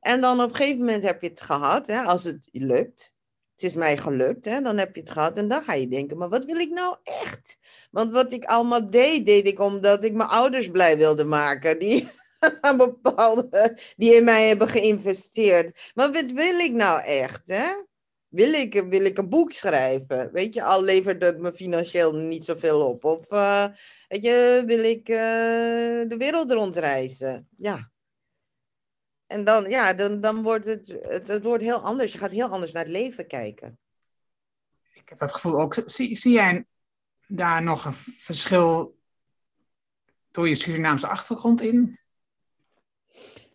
En dan op een gegeven moment heb je het gehad, hè, als het lukt. Het is mij gelukt, hè, dan heb je het gehad. En dan ga je denken, maar wat wil ik nou echt? Want wat ik allemaal deed, deed ik omdat ik mijn ouders blij wilde maken. Die, bepaalde, die in mij hebben geïnvesteerd. Maar wat wil ik nou echt? Hè? Wil, ik, wil ik een boek schrijven? Weet je, al levert het me financieel niet zoveel op. Of uh, weet je, wil ik uh, de wereld rondreizen? Ja, en dan, ja, dan, dan wordt het, het, het wordt heel anders. Je gaat heel anders naar het leven kijken. Ik heb dat gevoel ook. Zie, zie jij daar nog een verschil door je Surinaamse achtergrond in?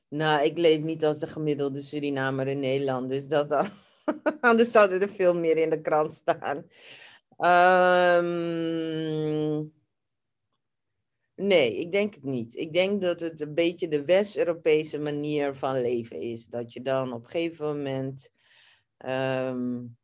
Nou, ik leef niet als de gemiddelde Surinamer in Nederland. Dus dat dan. Anders zouden er veel meer in de krant staan. Um, Nee, ik denk het niet. Ik denk dat het een beetje de West-Europese manier van leven is. Dat je dan op een gegeven moment. Um,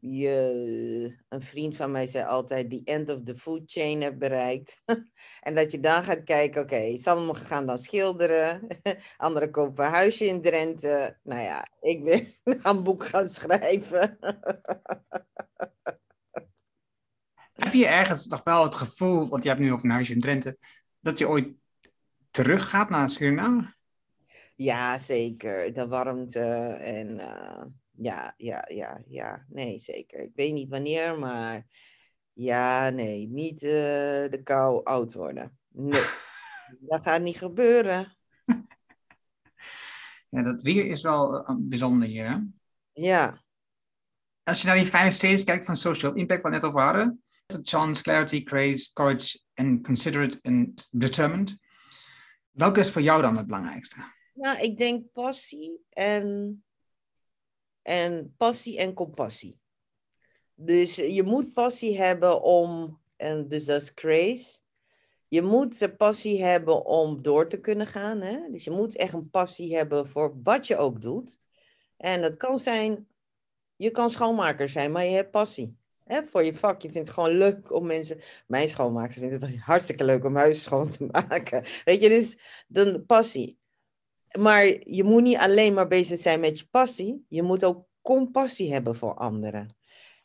je, een vriend van mij zei altijd: the end of the food chain hebt bereikt. en dat je dan gaat kijken: oké, okay, sommigen gaan dan schilderen, anderen kopen een huisje in Drenthe. Nou ja, ik ben een boek gaan schrijven. Heb je ergens nog wel het gevoel, want je hebt nu over een huisje in Drenthe, dat je ooit teruggaat naar Suriname? Ja, zeker. De warmte en uh, ja, ja, ja, ja. Nee, zeker. Ik weet niet wanneer, maar ja, nee. Niet uh, de kou oud worden. Nee, dat gaat niet gebeuren. Ja, dat weer is wel eh, bijzonder hier, hè? Ja. Als je naar die vijf C's kijkt van social impact, wat we net over hadden, chance, clarity, grace, courage en considerate and determined. Welke is voor jou dan het belangrijkste? Nou, ik denk passie en, en passie en compassie. Dus je moet passie hebben om, en dus dat is grace. Je moet passie hebben om door te kunnen gaan. Hè? Dus je moet echt een passie hebben voor wat je ook doet. En dat kan zijn, je kan schoonmaker zijn, maar je hebt passie voor je vak. Je vindt het gewoon leuk om mensen. Mijn schoonmaker vindt het hartstikke leuk om huis schoon te maken. Weet je, dus dan passie. Maar je moet niet alleen maar bezig zijn met je passie. Je moet ook compassie hebben voor anderen.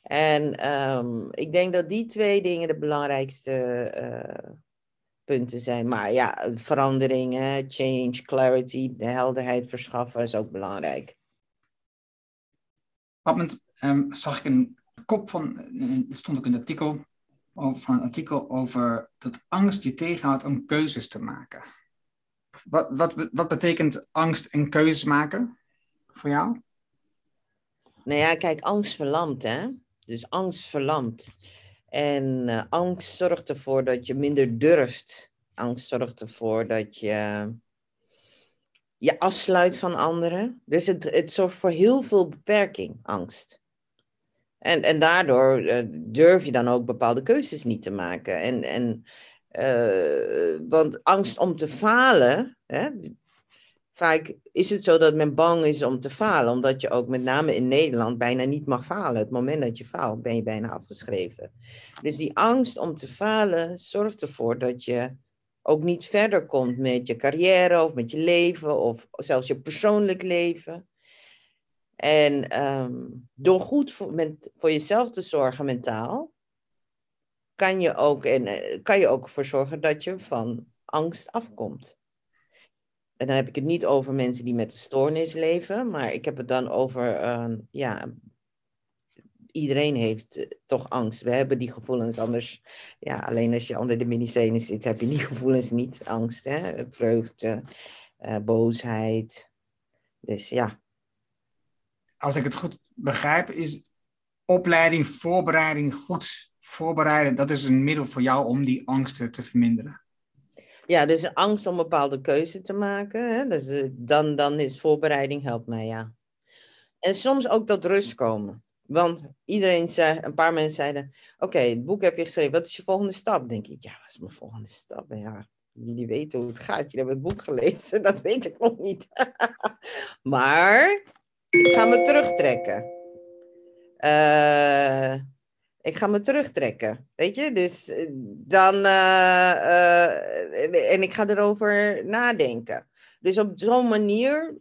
En um, ik denk dat die twee dingen de belangrijkste uh, punten zijn. Maar ja, veranderingen, change, clarity, de helderheid verschaffen is ook belangrijk. Op moment um, zag ik een van, er stond ook een artikel, van een artikel over dat angst je tegenhoudt om keuzes te maken. Wat, wat, wat betekent angst en keuzes maken voor jou? Nou ja, kijk, angst verlamt, hè? Dus angst verlamt. En uh, angst zorgt ervoor dat je minder durft. Angst zorgt ervoor dat je je afsluit van anderen. Dus het, het zorgt voor heel veel beperking, angst. En, en daardoor uh, durf je dan ook bepaalde keuzes niet te maken. En, en, uh, want angst om te falen, hè, vaak is het zo dat men bang is om te falen, omdat je ook met name in Nederland bijna niet mag falen. Het moment dat je faalt, ben je bijna afgeschreven. Dus die angst om te falen zorgt ervoor dat je ook niet verder komt met je carrière of met je leven of zelfs je persoonlijk leven. En um, door goed voor, met, voor jezelf te zorgen mentaal, kan je, ook, en, uh, kan je ook ervoor zorgen dat je van angst afkomt. En dan heb ik het niet over mensen die met een stoornis leven, maar ik heb het dan over, uh, ja, iedereen heeft uh, toch angst. We hebben die gevoelens, anders, ja, alleen als je onder de medicijnen zit, heb je die gevoelens niet. Angst, hè? vreugde, uh, boosheid. Dus ja, als ik het goed begrijp, is opleiding, voorbereiding, goed voorbereiden, dat is een middel voor jou om die angsten te verminderen. Ja, dus angst om bepaalde keuze te maken. Hè? Dus, dan, dan is voorbereiding helpt mij, ja. En soms ook tot rust komen. Want iedereen zei, een paar mensen zeiden, oké, het boek heb je geschreven, wat is je volgende stap? denk ik, ja, wat is mijn volgende stap? Ja, jullie weten hoe het gaat, jullie hebben het boek gelezen, dat weet ik nog niet. maar ik ga me terugtrekken. Uh, ik ga me terugtrekken, weet je? Dus eh, dan, uh, en ik ga erover nadenken. Dus op zo'n manier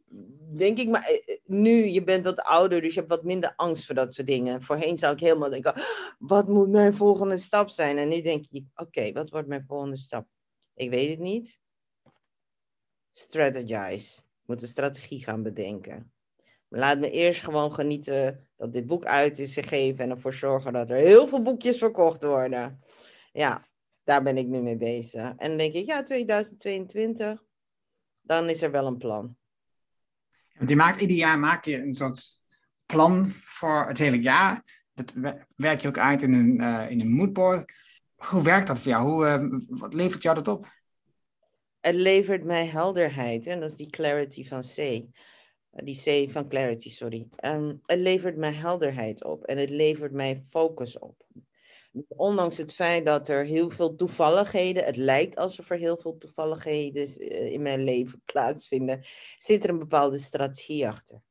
denk ik, maar nu, je bent wat ouder, dus je hebt wat minder angst voor dat soort dingen. Voorheen zou ik helemaal denken, wat moet mijn volgende stap zijn? En nu denk ik, oké, wat wordt mijn volgende stap? Ik weet het niet. Strategize. Ik moet een strategie gaan bedenken. Laat me eerst gewoon genieten dat dit boek uit is gegeven en ervoor zorgen dat er heel veel boekjes verkocht worden. Ja, daar ben ik nu mee bezig. En dan denk ik, ja, 2022, dan is er wel een plan. Want je maakt ieder jaar maak je een soort plan voor het hele jaar. Dat werk je ook uit in een, uh, in een moodboard. Hoe werkt dat voor jou? Hoe, uh, wat levert jou dat op? Het levert mij helderheid. En dat is die clarity van C. Eh, die C van Clarity, sorry. Um, het levert mij helderheid op en het levert mij focus op. Ondanks het feit dat er heel veel toevalligheden, het lijkt alsof er heel veel toevalligheden eh, in mijn leven plaatsvinden, zit er een bepaalde strategie achter.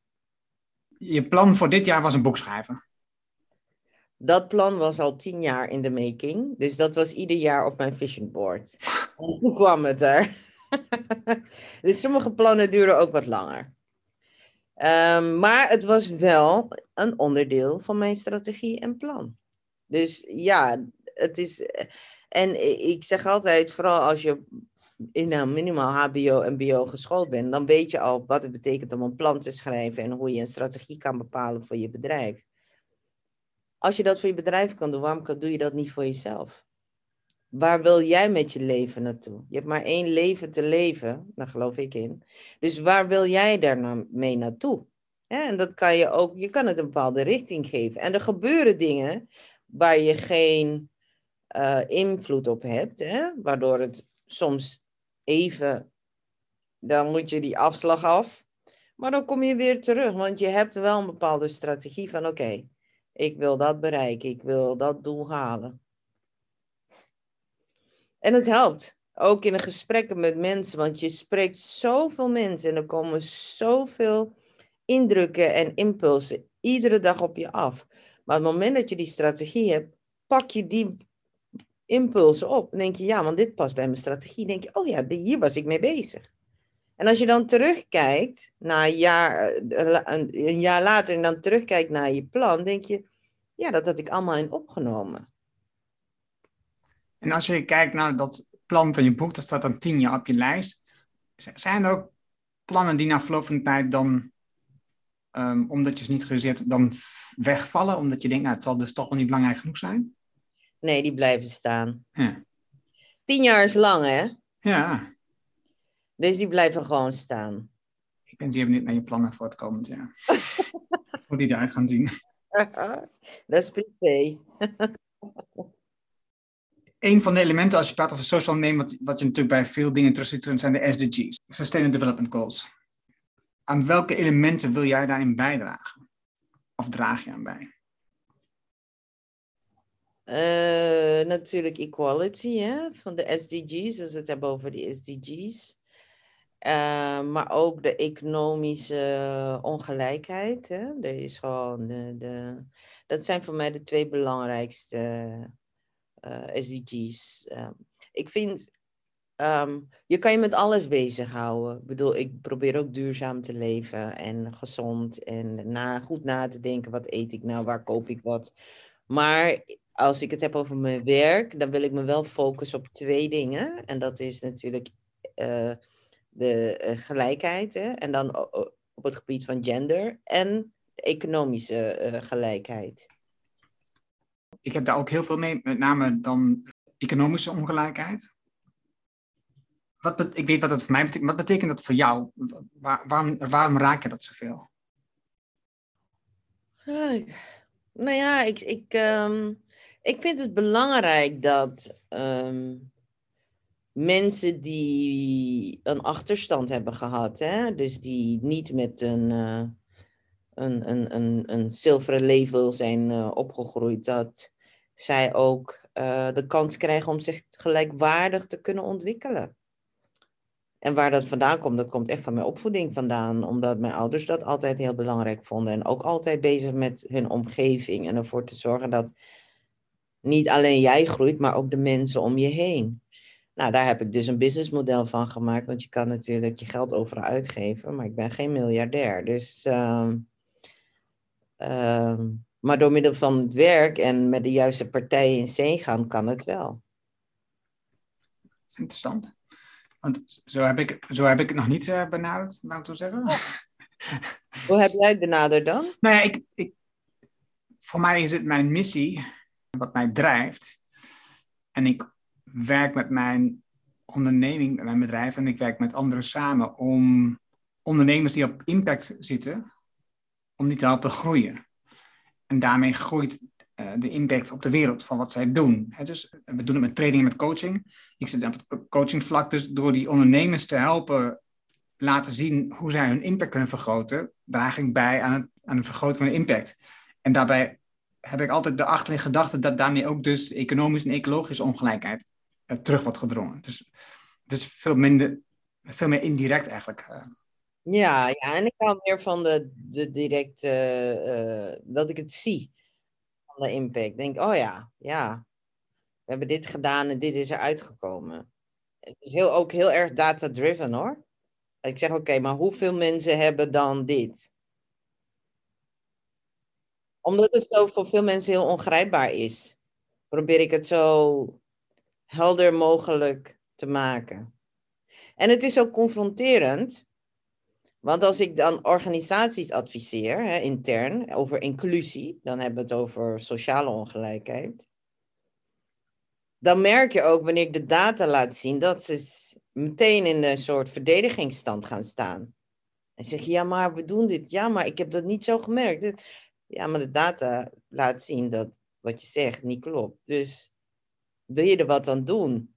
Je plan voor dit jaar was een boek schrijven? Dat plan was al tien jaar in de making, dus dat was ieder jaar op mijn vision board. En toen kwam het er. dus sommige plannen duren ook wat langer. Um, maar het was wel een onderdeel van mijn strategie en plan. Dus ja, het is. En ik zeg altijd, vooral als je in een minimaal HBO en BO geschoold bent, dan weet je al wat het betekent om een plan te schrijven en hoe je een strategie kan bepalen voor je bedrijf. Als je dat voor je bedrijf kan doen, waarom doe je dat niet voor jezelf? Waar wil jij met je leven naartoe? Je hebt maar één leven te leven, daar geloof ik in. Dus waar wil jij daar nou mee naartoe? En dat kan je ook, je kan het een bepaalde richting geven. En er gebeuren dingen waar je geen uh, invloed op hebt, hè? waardoor het soms even, dan moet je die afslag af. Maar dan kom je weer terug, want je hebt wel een bepaalde strategie van oké, ik wil dat bereiken, ik wil dat doel halen. En het helpt. Ook in de gesprekken met mensen, want je spreekt zoveel mensen en er komen zoveel indrukken en impulsen iedere dag op je af. Maar op het moment dat je die strategie hebt, pak je die impulsen op. Dan denk je, ja, want dit past bij mijn strategie. Denk je, oh ja, hier was ik mee bezig. En als je dan terugkijkt, naar een jaar, eh, een jaar later, en dan terugkijkt naar je plan, denk je, ja, dat had ik allemaal in opgenomen. En als je kijkt naar dat plan van je boek, dat staat dan tien jaar op je lijst. Zijn er ook plannen die na verloop van de tijd dan, um, omdat je ze niet gerealiseerd dan wegvallen? Omdat je denkt, nou, het zal dus toch wel niet belangrijk genoeg zijn? Nee, die blijven staan. Ja. Tien jaar is lang, hè? Ja. Dus die blijven gewoon staan. Ik ben zeer benieuwd naar je plannen voor het komend jaar. Hoe die eruit gaan zien. Dat is privé een van de elementen als je praat over social name, wat, wat je natuurlijk bij veel dingen terug ziet, zijn de SDG's, Sustainable Development Goals. Aan welke elementen wil jij daarin bijdragen? Of draag je aan bij? Uh, natuurlijk equality, hè? van de SDG's, als we het hebben over de SDG's. Uh, maar ook de economische ongelijkheid. Hè? Er is gewoon de, dat zijn voor mij de twee belangrijkste eh, SDG's. Ehm, ik vind, um, je kan je met alles bezighouden. Ik bedoel, ik probeer ook duurzaam te leven en gezond en na, goed na te denken, wat eet ik nou, waar koop ik wat. Maar als ik het heb over mijn werk, dan wil ik me wel focussen op twee dingen. En dat is natuurlijk uh, de uh, gelijkheid hè? en dan op het gebied van gender en economische gelijkheid ik heb daar ook heel veel mee, met name dan economische ongelijkheid. Wat ik weet wat dat voor mij betekent. Wat betekent dat voor jou? Waar, waarom, waarom raak je dat zoveel? nou ja, ik, ik, um, ik vind het belangrijk dat um, mensen die een achterstand hebben gehad, hè, dus die niet met een, uh, een, een, een, een zilveren label zijn uh, opgegroeid, dat zij ook uh, de kans krijgen om zich gelijkwaardig te kunnen ontwikkelen. En waar dat vandaan komt, dat komt echt van mijn opvoeding vandaan. Omdat mijn ouders dat altijd heel belangrijk vonden. En ook altijd bezig met hun omgeving. En ervoor te zorgen dat niet alleen jij groeit, maar ook de mensen om je heen. Nou, daar heb ik dus een businessmodel van gemaakt. Want je kan natuurlijk je geld overal uitgeven. Maar ik ben geen miljardair. Dus... Uh, uh, maar door middel van het werk en met de juiste partijen in zee gaan, kan het wel. Dat is interessant. Want zo heb ik, zo heb ik het nog niet uh, benaderd, laten we zeggen. Hoe heb jij het benaderd dan? Nou ja, ik, ik, voor mij is het mijn missie, wat mij drijft. En ik werk met mijn onderneming, met mijn bedrijf en ik werk met anderen samen om ondernemers die op impact zitten, om die te helpen groeien. En daarmee groeit uh, de impact op de wereld van wat zij doen. dus we doen het met training en met coaching. Ik zit op het coachingvlak, dus door die ondernemers te helpen laten zien hoe zij hun impact kunnen vergroten, draag ik bij aan het, aan het vergroten van de impact. En daarbij heb ik altijd de achterliggende gedachte dat daarmee ook dus economische en ecologische ongelijkheid uh, terug wordt gedrongen. Dus het is veel minder, veel meer indirect eigenlijk. Ja, ja, en ik hou meer van de, de direct, uh, dat ik het zie, van de impact. Denk, oh ja, ja, we hebben dit gedaan en dit is er uitgekomen. Het is heel, ook heel erg data-driven hoor. Ik zeg, oké, maar hoeveel mensen hebben dan dit? Omdat het zo voor veel mensen heel ongrijpbaar is, probeer ik het zo helder mogelijk te maken. En het is ook confronterend, want als ik dan organisaties adviseer, hè, intern, over inclusie, dan hebben we het over sociale ongelijkheid. Dan merk je ook wanneer ik de data laat zien dat ze meteen in een soort verdedigingsstand gaan staan. En zeggen, ja, maar we doen dit. Ja, maar ik heb dat niet zo gemerkt. Ja, maar de data laat zien dat wat je zegt niet klopt. Dus wil je er wat aan doen?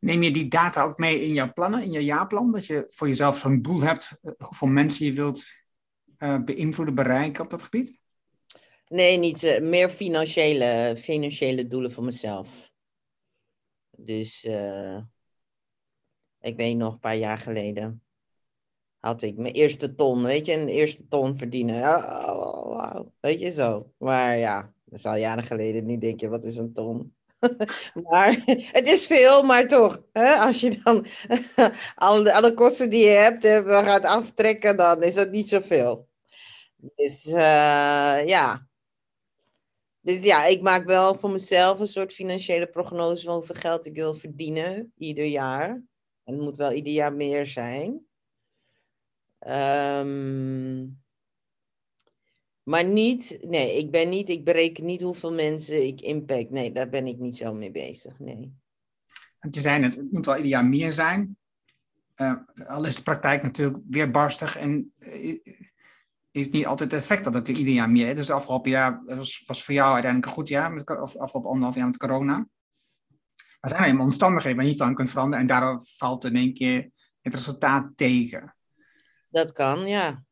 Neem je die data ook mee in jouw plannen, in je jaarplan? Dat je voor jezelf zo'n doel hebt, eh, hoeveel mensen je wilt uh, beïnvloeden, bereiken op dat gebied? Nee, niet uh, meer financiële, financiële doelen voor mezelf. Dus ik weet nog, een paar jaar geleden had ik mijn eerste ton, weet je, een eerste ton verdienen. Oh, wow, weet je zo. Maar ja, dat is al jaren geleden. Nu denk je, wat is een ton? maar het is veel, maar toch. Hè? Als je dan alle, alle kosten die je hebt we gaat aftrekken, dan is dat niet zoveel. Dus uh, ja. Dus ja, ik maak wel voor mezelf een soort financiële prognose van hoeveel geld ik wil verdienen ieder jaar. En het moet wel ieder jaar meer zijn. Um, maar niet, nee, ik ben niet, ik bereken niet hoeveel mensen ik impact. Nee, daar ben ik niet zo mee bezig. Nee. Want je zei net, het moet wel ieder jaar meer zijn. Uh, al is de praktijk natuurlijk weer barstig en uh, is niet altijd het effect dat ook ieder jaar meer. Dus afgelopen jaar was, was voor jou uiteindelijk een goed jaar, met, of afgelopen anderhalf jaar met corona. Maar zijn er omstandigheden waar je niet van kunt veranderen en daardoor valt in één keer het resultaat tegen. Dat kan, ja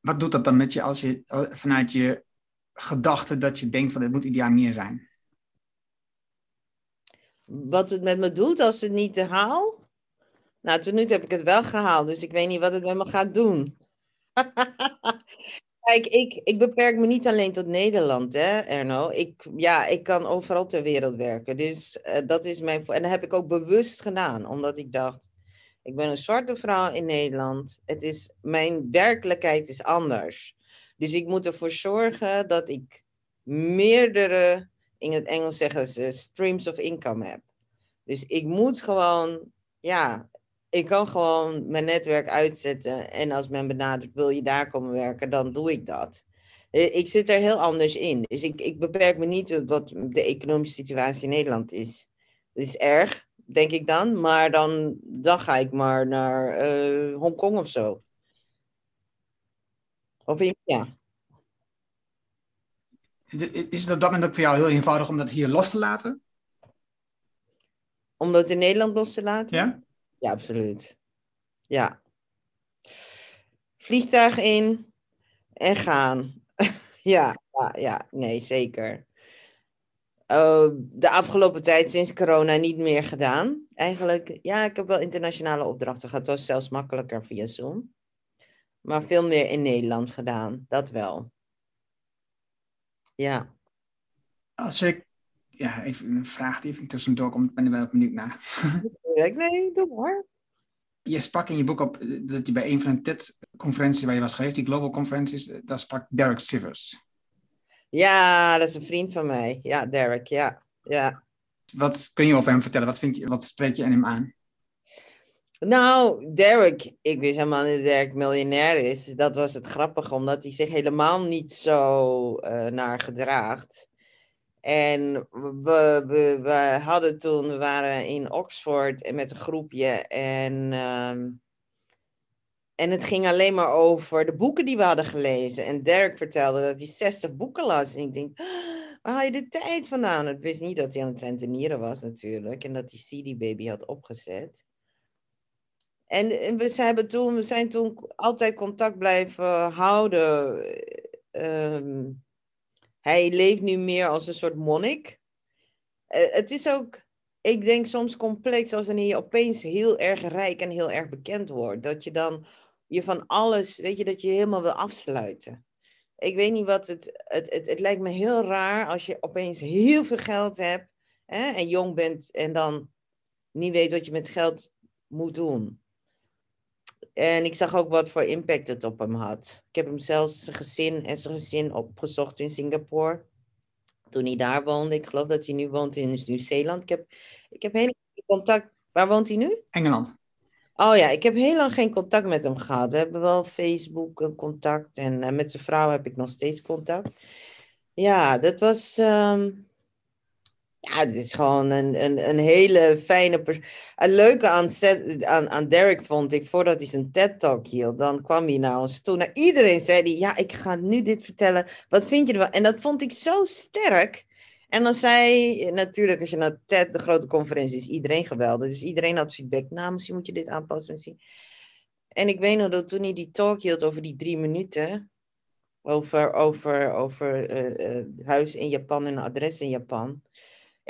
wat doet dat dan met je als je vanuit je gedachte dat je denkt van dit moet ieder jaar meer zijn? Wat het met me doet als het niet haal? Nou, tot nu toe heb ik het wel gehaald, dus ik weet niet wat het met me gaat doen. Kijk, ik, ik beperk me niet alleen tot Nederland, hè, Erno. Ik, ja, ik kan overal ter wereld werken. Dus uh, dat is mijn. En dat heb ik ook bewust gedaan, omdat ik dacht ik ben een zwarte vrouw in Nederland. Het is, mijn werkelijkheid is anders. Dus ik moet ervoor zorgen dat ik meerdere, in het Engels zeggen ze, streams of income heb. Dus ik moet gewoon, ja, ik kan gewoon mijn netwerk uitzetten. En als men benadert, wil je daar komen werken, dan doe ik dat. Eh, ik zit er heel anders in. Dus ik, ik beperk me niet wat de economische situatie in Nederland is. Het is erg, denk ik dan. Maar dan, dan ga ik maar naar uh, Hongkong of zo. Of in, ja. Is het op dat moment ook voor jou heel eenvoudig om dat hier los te laten? Om dat in Nederland los te laten? Ja? Ja, absoluut. Ja. vliegtuig in en gaan. ja, ja, ja, nee, zeker. Uh, de afgelopen tijd sinds corona niet meer gedaan. Eigenlijk, ja, ik heb wel internationale opdrachten gehad. Het was zelfs makkelijker via Zoom. Maar veel meer in Nederland gedaan, dat wel. Ja. Als ik, ja, even een vraag die even tussendoor komt, ben ik wel benieuwd naar. nee, doe maar. Je sprak in je boek op dat je bij een van de TED-conferenties waar je was geweest, die Global Conferences, daar sprak Derek Sivers. Ja, dat is een vriend van mij. Ja, Derek, ja. ja. Wat kun je over hem vertellen? Wat, vind je, wat spreek je aan hem aan? Nou, Derek, ik wist helemaal niet dat Derek miljonair is. Dat was het grappige, omdat hij zich helemaal niet zo uh, naar gedraagt. En we, we, we hadden toen, we waren in Oxford en met een groepje en, uh, en het ging alleen maar over de boeken die we hadden gelezen. En Derek vertelde dat hij 60 boeken las. En ik denk, waar haal je de tijd vandaan? Ik wist niet dat hij aan het rentenieren was natuurlijk en dat hij CD Baby had opgezet. En, we, toen, we zijn toen altijd contact blijven houden. Um, hij leeft nu meer als een soort monnik. Uh, het is ook, ik denk soms complex als wanneer je opeens heel erg rijk en heel erg bekend wordt. Dat je dan je van alles, weet je, dat je helemaal wil afsluiten. Ik weet niet wat het, het, het, het lijkt me heel raar als je opeens heel veel geld hebt hè, en jong bent en dan niet weet wat je met geld moet doen. En ik zag ook wat voor impact het op hem had. Ik heb hem zelfs zijn gezin en zijn gezin opgezocht in Singapore. Toen hij daar woonde. Ik geloof dat hij nu woont in Nieuw-Zeeland. Ik heb, ik heb heel contact. Waar woont hij nu? Engeland. Oh ja, ik heb heel lang geen contact met hem gehad. We hebben wel Facebook contact en uh, met zijn vrouw heb ik nog steeds contact. Ja, dat was. Um, ja, het is gewoon een, een, een hele fijne persoon. Het leuke aan, aan, aan Derek vond ik, voordat hij zijn TED-talk hield, dan kwam hij naar ons toe. Nou, iedereen zei hij, ja, ik ga nu dit vertellen. Wat vind je ervan? En dat vond ik zo sterk. En dan zei natuurlijk, als je naar TED, de grote conferentie, is iedereen geweldig. Dus iedereen had feedback. Nou, misschien moet je dit aanpassen. En ik weet nog dat toen hij die talk hield over die drie minuten, over, over, over uh, uh, huis in Japan en adres in Japan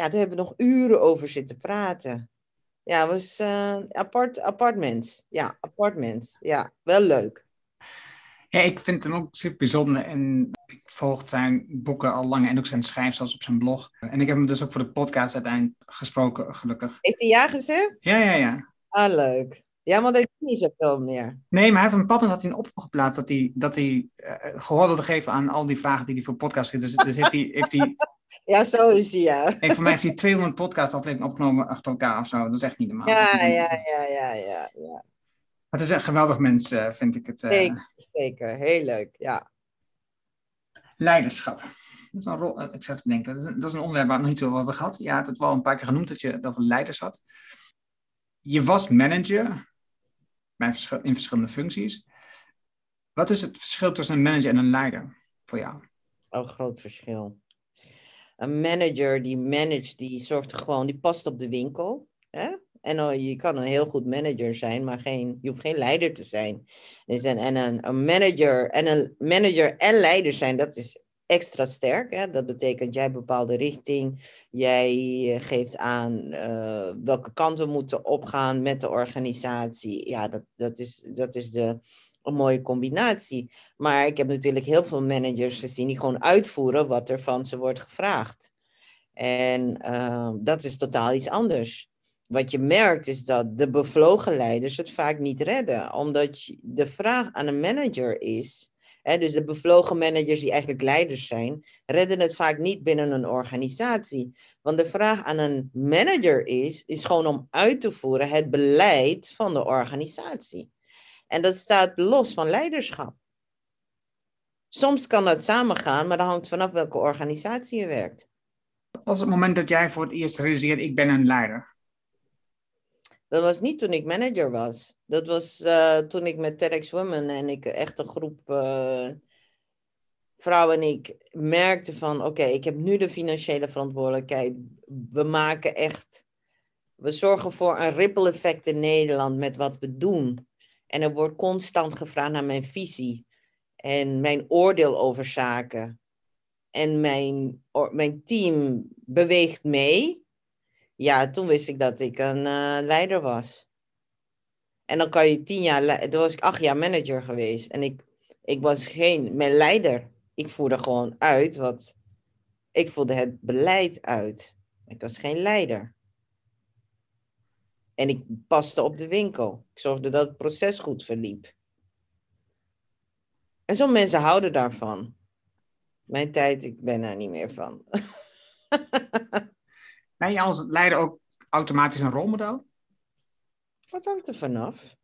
ja, daar hebben we nog uren over zitten praten. Ja, het was uh, apart, apart Ja, apart Ja, wel leuk. Ja, ik vind hem ook super bijzonder en ik volg zijn boeken al lang en ook zijn schrijfsels op zijn blog. En ik heb hem dus ook voor de podcast uiteindelijk gesproken, gelukkig. Heeft hij ja gezegd? Ja, ja, ja. Ah, leuk. Ja, want hij doet niet zoveel meer. Nee, maar hij heeft een papa had hij een oproep geplaatst dat hij, dat hij uh, gehoor wilde geven aan al die vragen die hij voor podcast heeft. Dus, dus heeft hij, heeft hij ja, zo is hij, ja. En voor mij heeft hij 200 podcast afleveringen opgenomen achter elkaar of zo. Dat is echt niet normaal. Ja, ja, ja, ja, ja, ja. Het is een geweldig mens, uh, vind ik het. Uh... Zeker, zeker. Heel leuk, ja. Leiderschap. Dat is een rol, ik zat te denken, dat is, een, dat is een onderwerp waar we nog niet zo over hebben gehad. Ja, het het wel een paar keer genoemd dat je dat leiders had. Je was manager bij in verschillende functies. Wat is het verschil tussen een manager en een leider voor jou? Oh, groot verschil een manager die managt, die zorgt er gewoon, die past op de winkel. Hè? En je kan een heel goed manager zijn, maar geen, je hoeft geen leider te zijn. Dus en, en een, manager, en een manager en leider zijn, dat is extra sterk. Hè? Dat betekent jij bepaalde richting, jij eh, geeft aan uh, welke kant we moeten opgaan met de organisatie. Ja, dat, dat, is, dat is de, een mooie combinatie. Maar ik heb natuurlijk heel veel managers gezien die gewoon uitvoeren wat er van ze wordt gevraagd. En uh, dat is totaal iets anders. Wat je merkt is dat de bevlogen leiders het vaak niet redden, omdat de vraag aan een manager is, hè, dus de bevlogen managers die eigenlijk leiders zijn, redden het vaak niet binnen een organisatie. Want de vraag aan een manager is, is gewoon om uit te voeren het beleid van de organisatie. En dat staat los van leiderschap. Soms kan dat samengaan, maar dat hangt vanaf welke organisatie je werkt. Wat was het moment dat jij voor het eerst realiseerde, ik ben een leider? Dat was niet toen ik manager was. Dat was uh, toen ik met TEDx Women en ik echt een groep uh, vrouwen en ik merkte van, oké, ik heb nu de financiële verantwoordelijkheid. We maken echt, we zorgen voor een ripple effect in Nederland met wat we doen. En er wordt constant gevraagd naar mijn visie en mijn oordeel over zaken. En mijn, mijn team beweegt mee. Ja, toen wist ik dat ik een uh, leider was. En dan kan je tien jaar, toen was ik acht jaar manager geweest. En ik, ik was geen mijn leider. Ik voerde gewoon uit wat. Ik voerde het beleid uit. Ik was geen leider. En ik paste op de winkel. Ik zorgde dat het proces goed verliep. En sommige mensen houden daarvan. Mijn tijd, ik ben er niet meer van. ben je als leider ook automatisch een rolmodel? Wat hangt er vanaf?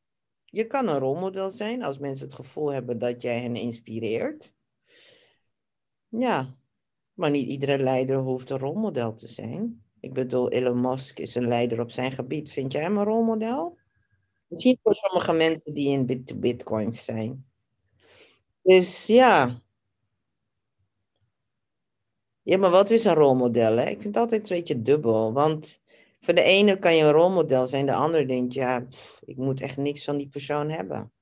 Je kan een rolmodel zijn als mensen het gevoel hebben dat jij hen inspireert. Ja, maar niet iedere leider hoeft een rolmodel te zijn. Ik bedoel, Elon Musk is een leider op zijn gebied. Vind jij hem een rolmodel? Misschien voor sommige mensen die in bit bitcoins zijn. Dus ja. Ja, maar wat is een rolmodel? Hè? Ik vind het altijd een beetje dubbel. Want voor de ene kan je een rolmodel zijn, de ander denkt, ja, ik moet echt niks van die persoon hebben.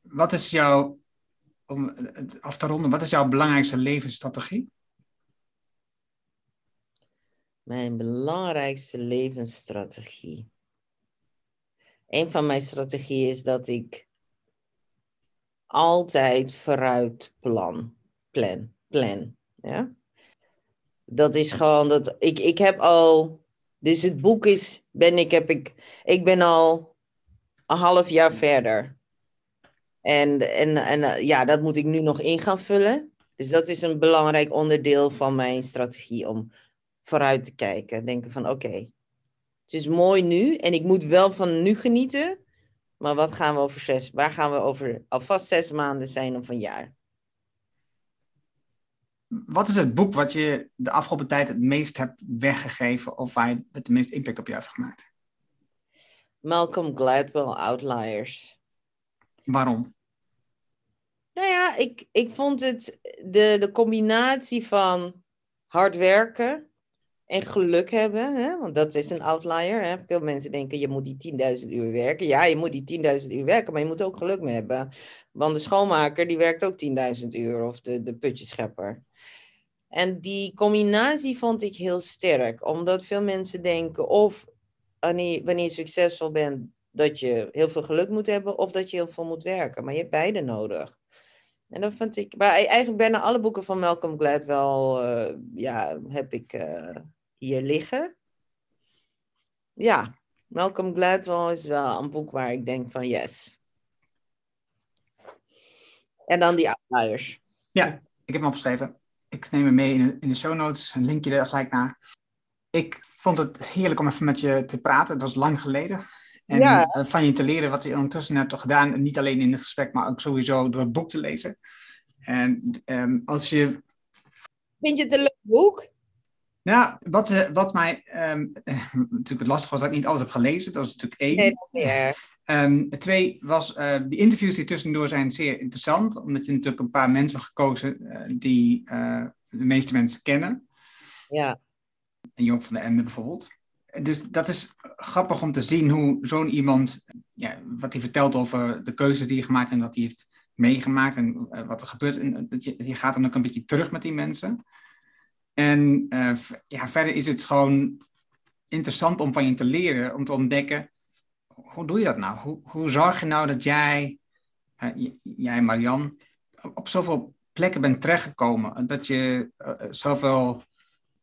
Wat is jouw, om het af te ronden, wat is jouw belangrijkste levensstrategie? Mijn belangrijkste levensstrategie. Een van mijn strategieën is dat ik altijd vooruit plan. Plan. Plan. Ja? Dat is gewoon dat. Ik, ik heb al. Dus het boek is. Ben ik, heb ik. Ik ben al een half jaar verder. En, en, en ja, dat moet ik nu nog in gaan vullen. Dus dat is een belangrijk onderdeel van mijn strategie om vooruit te kijken. Denken van oké, het is mooi nu en ik moet wel van nu genieten. Maar wat gaan we over zes, waar gaan we over alvast zes maanden zijn of een jaar? Wat is het boek wat je de afgelopen tijd het meest hebt weggegeven of waar het de meeste impact op je heeft gemaakt? Malcolm Gladwell, Outliers. Waarom? Nou ja, ik, ik vond het de, de combinatie van hard werken en geluk hebben, hè? want dat is een outlier. Hè? Veel mensen denken, je moet die 10.000 uur werken. Ja, je moet die 10.000 uur werken, maar je moet ook geluk mee hebben. Want de schoonmaker, die werkt ook 10.000 uur, of de, de putjeschepper. En die combinatie vond ik heel sterk, omdat veel mensen denken of wanneer, je succesvol bent, dat je heel veel geluk moet hebben, of dat je heel veel moet werken. Maar je hebt beide nodig. En dat vond ik, maar eigenlijk bijna alle boeken van Malcolm Gladwell, uh, ja, heb ik uh, hier liggen. Ja, Malcolm Gladwell is wel een boek waar ik denk van yes. En dan die outliers. Ja, ik heb hem opgeschreven. Ik neem hem mee in de, in de show notes, een linkje er gelijk naar. Ik vond het heerlijk om even met je te praten. Het was lang geleden. En ja. Eh, van je te leren wat je ondertussen hebt gedaan. Niet alleen in het gesprek, maar ook sowieso door het boek te lezen. En um, als je. Vind je het een leuk boek? Ja, wat, eh, wat mij um, natuurlijk het lastig was dat ik niet alles heb gelezen. Dat is natuurlijk één. Nee, dat is um, twee was, uh, de interviews die tussendoor zijn zeer interessant. Omdat je natuurlijk een paar mensen hebt gekozen uh, die uh, de meeste mensen kennen. Ja. En Joop van der Ende bijvoorbeeld. Dus dat is grappig om te zien hoe zo'n iemand, ja, wat hij vertelt over de keuzes die hij gemaakt en wat hij heeft meegemaakt en wat er gebeurt. En je gaat dan ook een beetje terug met die mensen. En uh, ja, verder is het gewoon interessant om van je te leren, om te ontdekken, hoe doe je dat nou? Hoe, hoe zorg je nou dat jij, jij Marian, op zoveel plekken bent terechtgekomen, dat je uh, zoveel,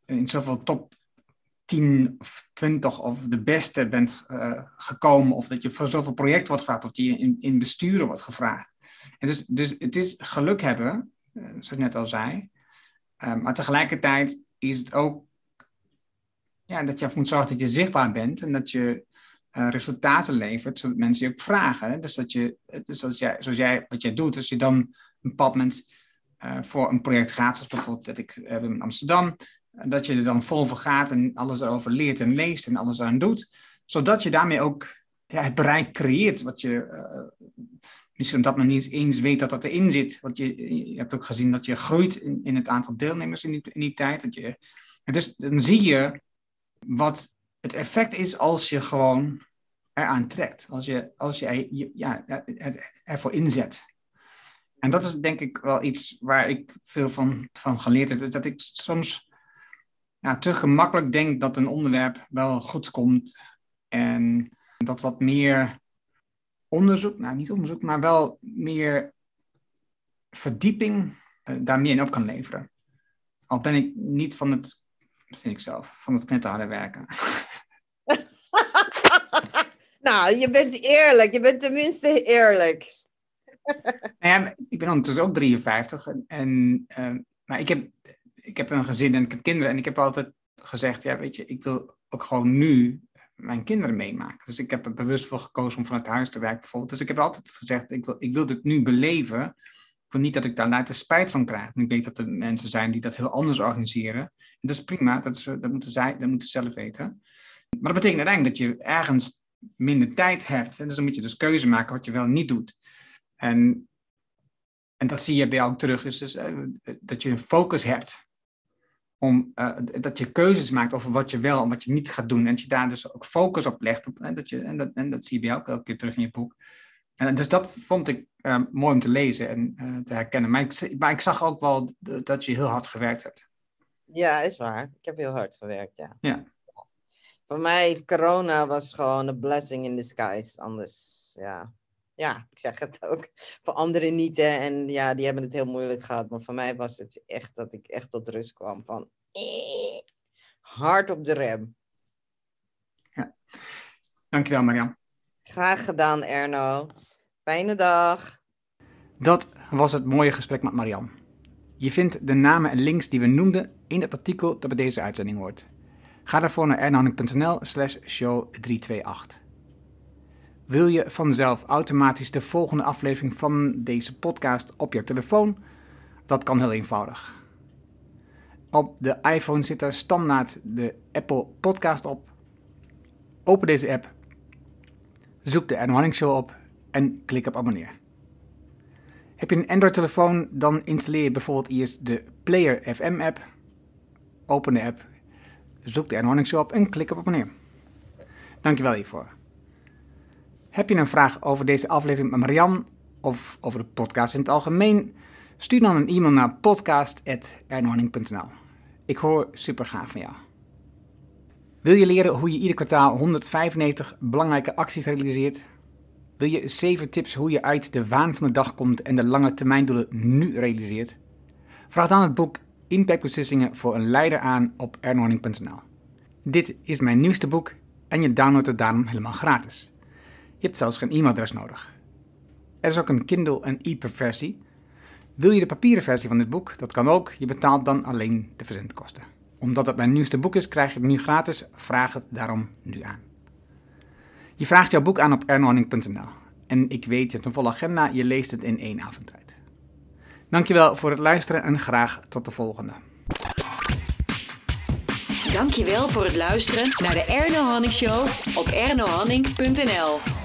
in zoveel top 10 of 20 of de beste bent gekomen, of dat je voor zoveel projecten wordt gevraagd, of dat je in, in besturen wordt gevraagd. En dus, dus het is geluk hebben, zoals ik net al zei, Um, maar tegelijkertijd is het ook ja, dat je moet zorgen dat je zichtbaar bent en dat je uh, resultaten levert, zodat mensen je ook vragen. Dus dat je, dus als jij, zoals jij, wat jij doet, als je dan een bepaald moment uh, voor een project gaat, zoals bijvoorbeeld dat ik uh, in Amsterdam, dat je er dan vol voor gaat en alles erover leert en leest en alles aan doet, zodat je daarmee ook ja, het bereik creëert wat je misschien omdat men niet eens weet dat dat erin zit. Want je, je hebt ook gezien dat je groeit in, in het aantal deelnemers in die, in die tijd. Dat je, en dus dan zie je wat het effect is als je gewoon eraan trekt. Als je, als je, je ja, ervoor inzet. En dat is denk ik wel iets waar ik veel van, van geleerd heb. Dat ik soms ja, te gemakkelijk denk dat een onderwerp wel goed komt. En dat wat meer onderzoek, nou niet onderzoek, maar wel meer verdieping uh, daar meer in op kan leveren. Al ben ik niet van het, vind ik zelf, van het knetterharde werken. nou, je bent eerlijk. Je bent tenminste eerlijk. nou ja, ik ben ondertussen ook 53. En, en uh, maar ik heb, ik heb een gezin en ik heb kinderen. En ik heb altijd gezegd, ja, weet je, ik wil ook gewoon nu mijn kinderen meemaken. Dus ik heb er bewust voor gekozen om vanuit huis te werken bijvoorbeeld. Dus ik heb altijd gezegd, ik wil, ik wil dit nu beleven. Ik wil niet dat ik daar later spijt van krijg. Ik weet dat er mensen zijn die dat heel anders organiseren. En dat is prima, dat, is, dat, moeten, zij, dat moeten ze zelf weten. Maar dat betekent uiteindelijk dat je ergens minder tijd hebt. En dus dan moet je dus keuze maken wat je wel niet doet. En, en dat zie je bij jou terug, is dus, uh, dat je een focus hebt om, uh, dat je keuzes maakt over wat je wel en wat je niet gaat doen. En dat je daar dus ook focus op legt. Op, en, dat je, en, dat, en dat zie je bij jou ook elke keer terug in je boek. En dus dat vond ik uh, mooi om te lezen en uh, te herkennen. Maar ik, maar ik zag ook wel dat je heel hard gewerkt hebt. Ja, is waar. Ik heb heel hard gewerkt, ja. ja. Voor mij, corona was gewoon een blessing in disguise. Anders, ja. Ja, ik zeg het ook. Voor anderen niet, hè. En ja, die hebben het heel moeilijk gehad. Maar voor mij was het echt dat ik echt tot rust kwam. Van, eh, hard op de rem. Ja. Dankjewel, Marian. Graag gedaan, Erno. Fijne dag. Dat was het mooie gesprek met Marian. Je vindt de namen en links die we noemden in het artikel dat bij deze uitzending hoort. Ga daarvoor naar ernohanning.nl slash show 328. Wil je vanzelf automatisch de volgende aflevering van deze podcast op je telefoon? Dat kan heel eenvoudig. Op de iPhone zit er standaard de Apple Podcast op. Open deze app, zoek de Erno Show op en klik op abonneer. Heb je een Android-telefoon, dan installeer je bijvoorbeeld eerst de Player FM app. Open de app, zoek de Erno Show op en klik op abonneer. Dankjewel hiervoor. Heb je een vraag over deze aflevering met Marian of over de podcast in het algemeen? Stuur dan een e-mail naar podcast.ernhorning.nl. Ik hoor super van jou. Wil je leren hoe je ieder kwartaal 195 belangrijke acties realiseert? Wil je 7 tips hoe je uit de waan van de dag komt en de lange termijndoelen nu realiseert? Vraag dan het boek Impactbeslissingen voor een leider aan op ernhorning.nl. Dit is mijn nieuwste boek en je downloadt het daarom helemaal gratis. Je hebt zelfs geen e-mailadres nodig. Er is ook een Kindle en e-pub versie. Wil je de papieren versie van dit boek? Dat kan ook. Je betaalt dan alleen de verzendkosten. Omdat het mijn nieuwste boek is, krijg je het nu gratis. Vraag het daarom nu aan. Je vraagt jouw boek aan op ernohanning.nl. En ik weet, je hebt een volle agenda, je leest het in één avondtijd. Dankjewel voor het luisteren en graag tot de volgende. Dankjewel voor het luisteren naar de Erno Hanning Show op ernohanning.nl.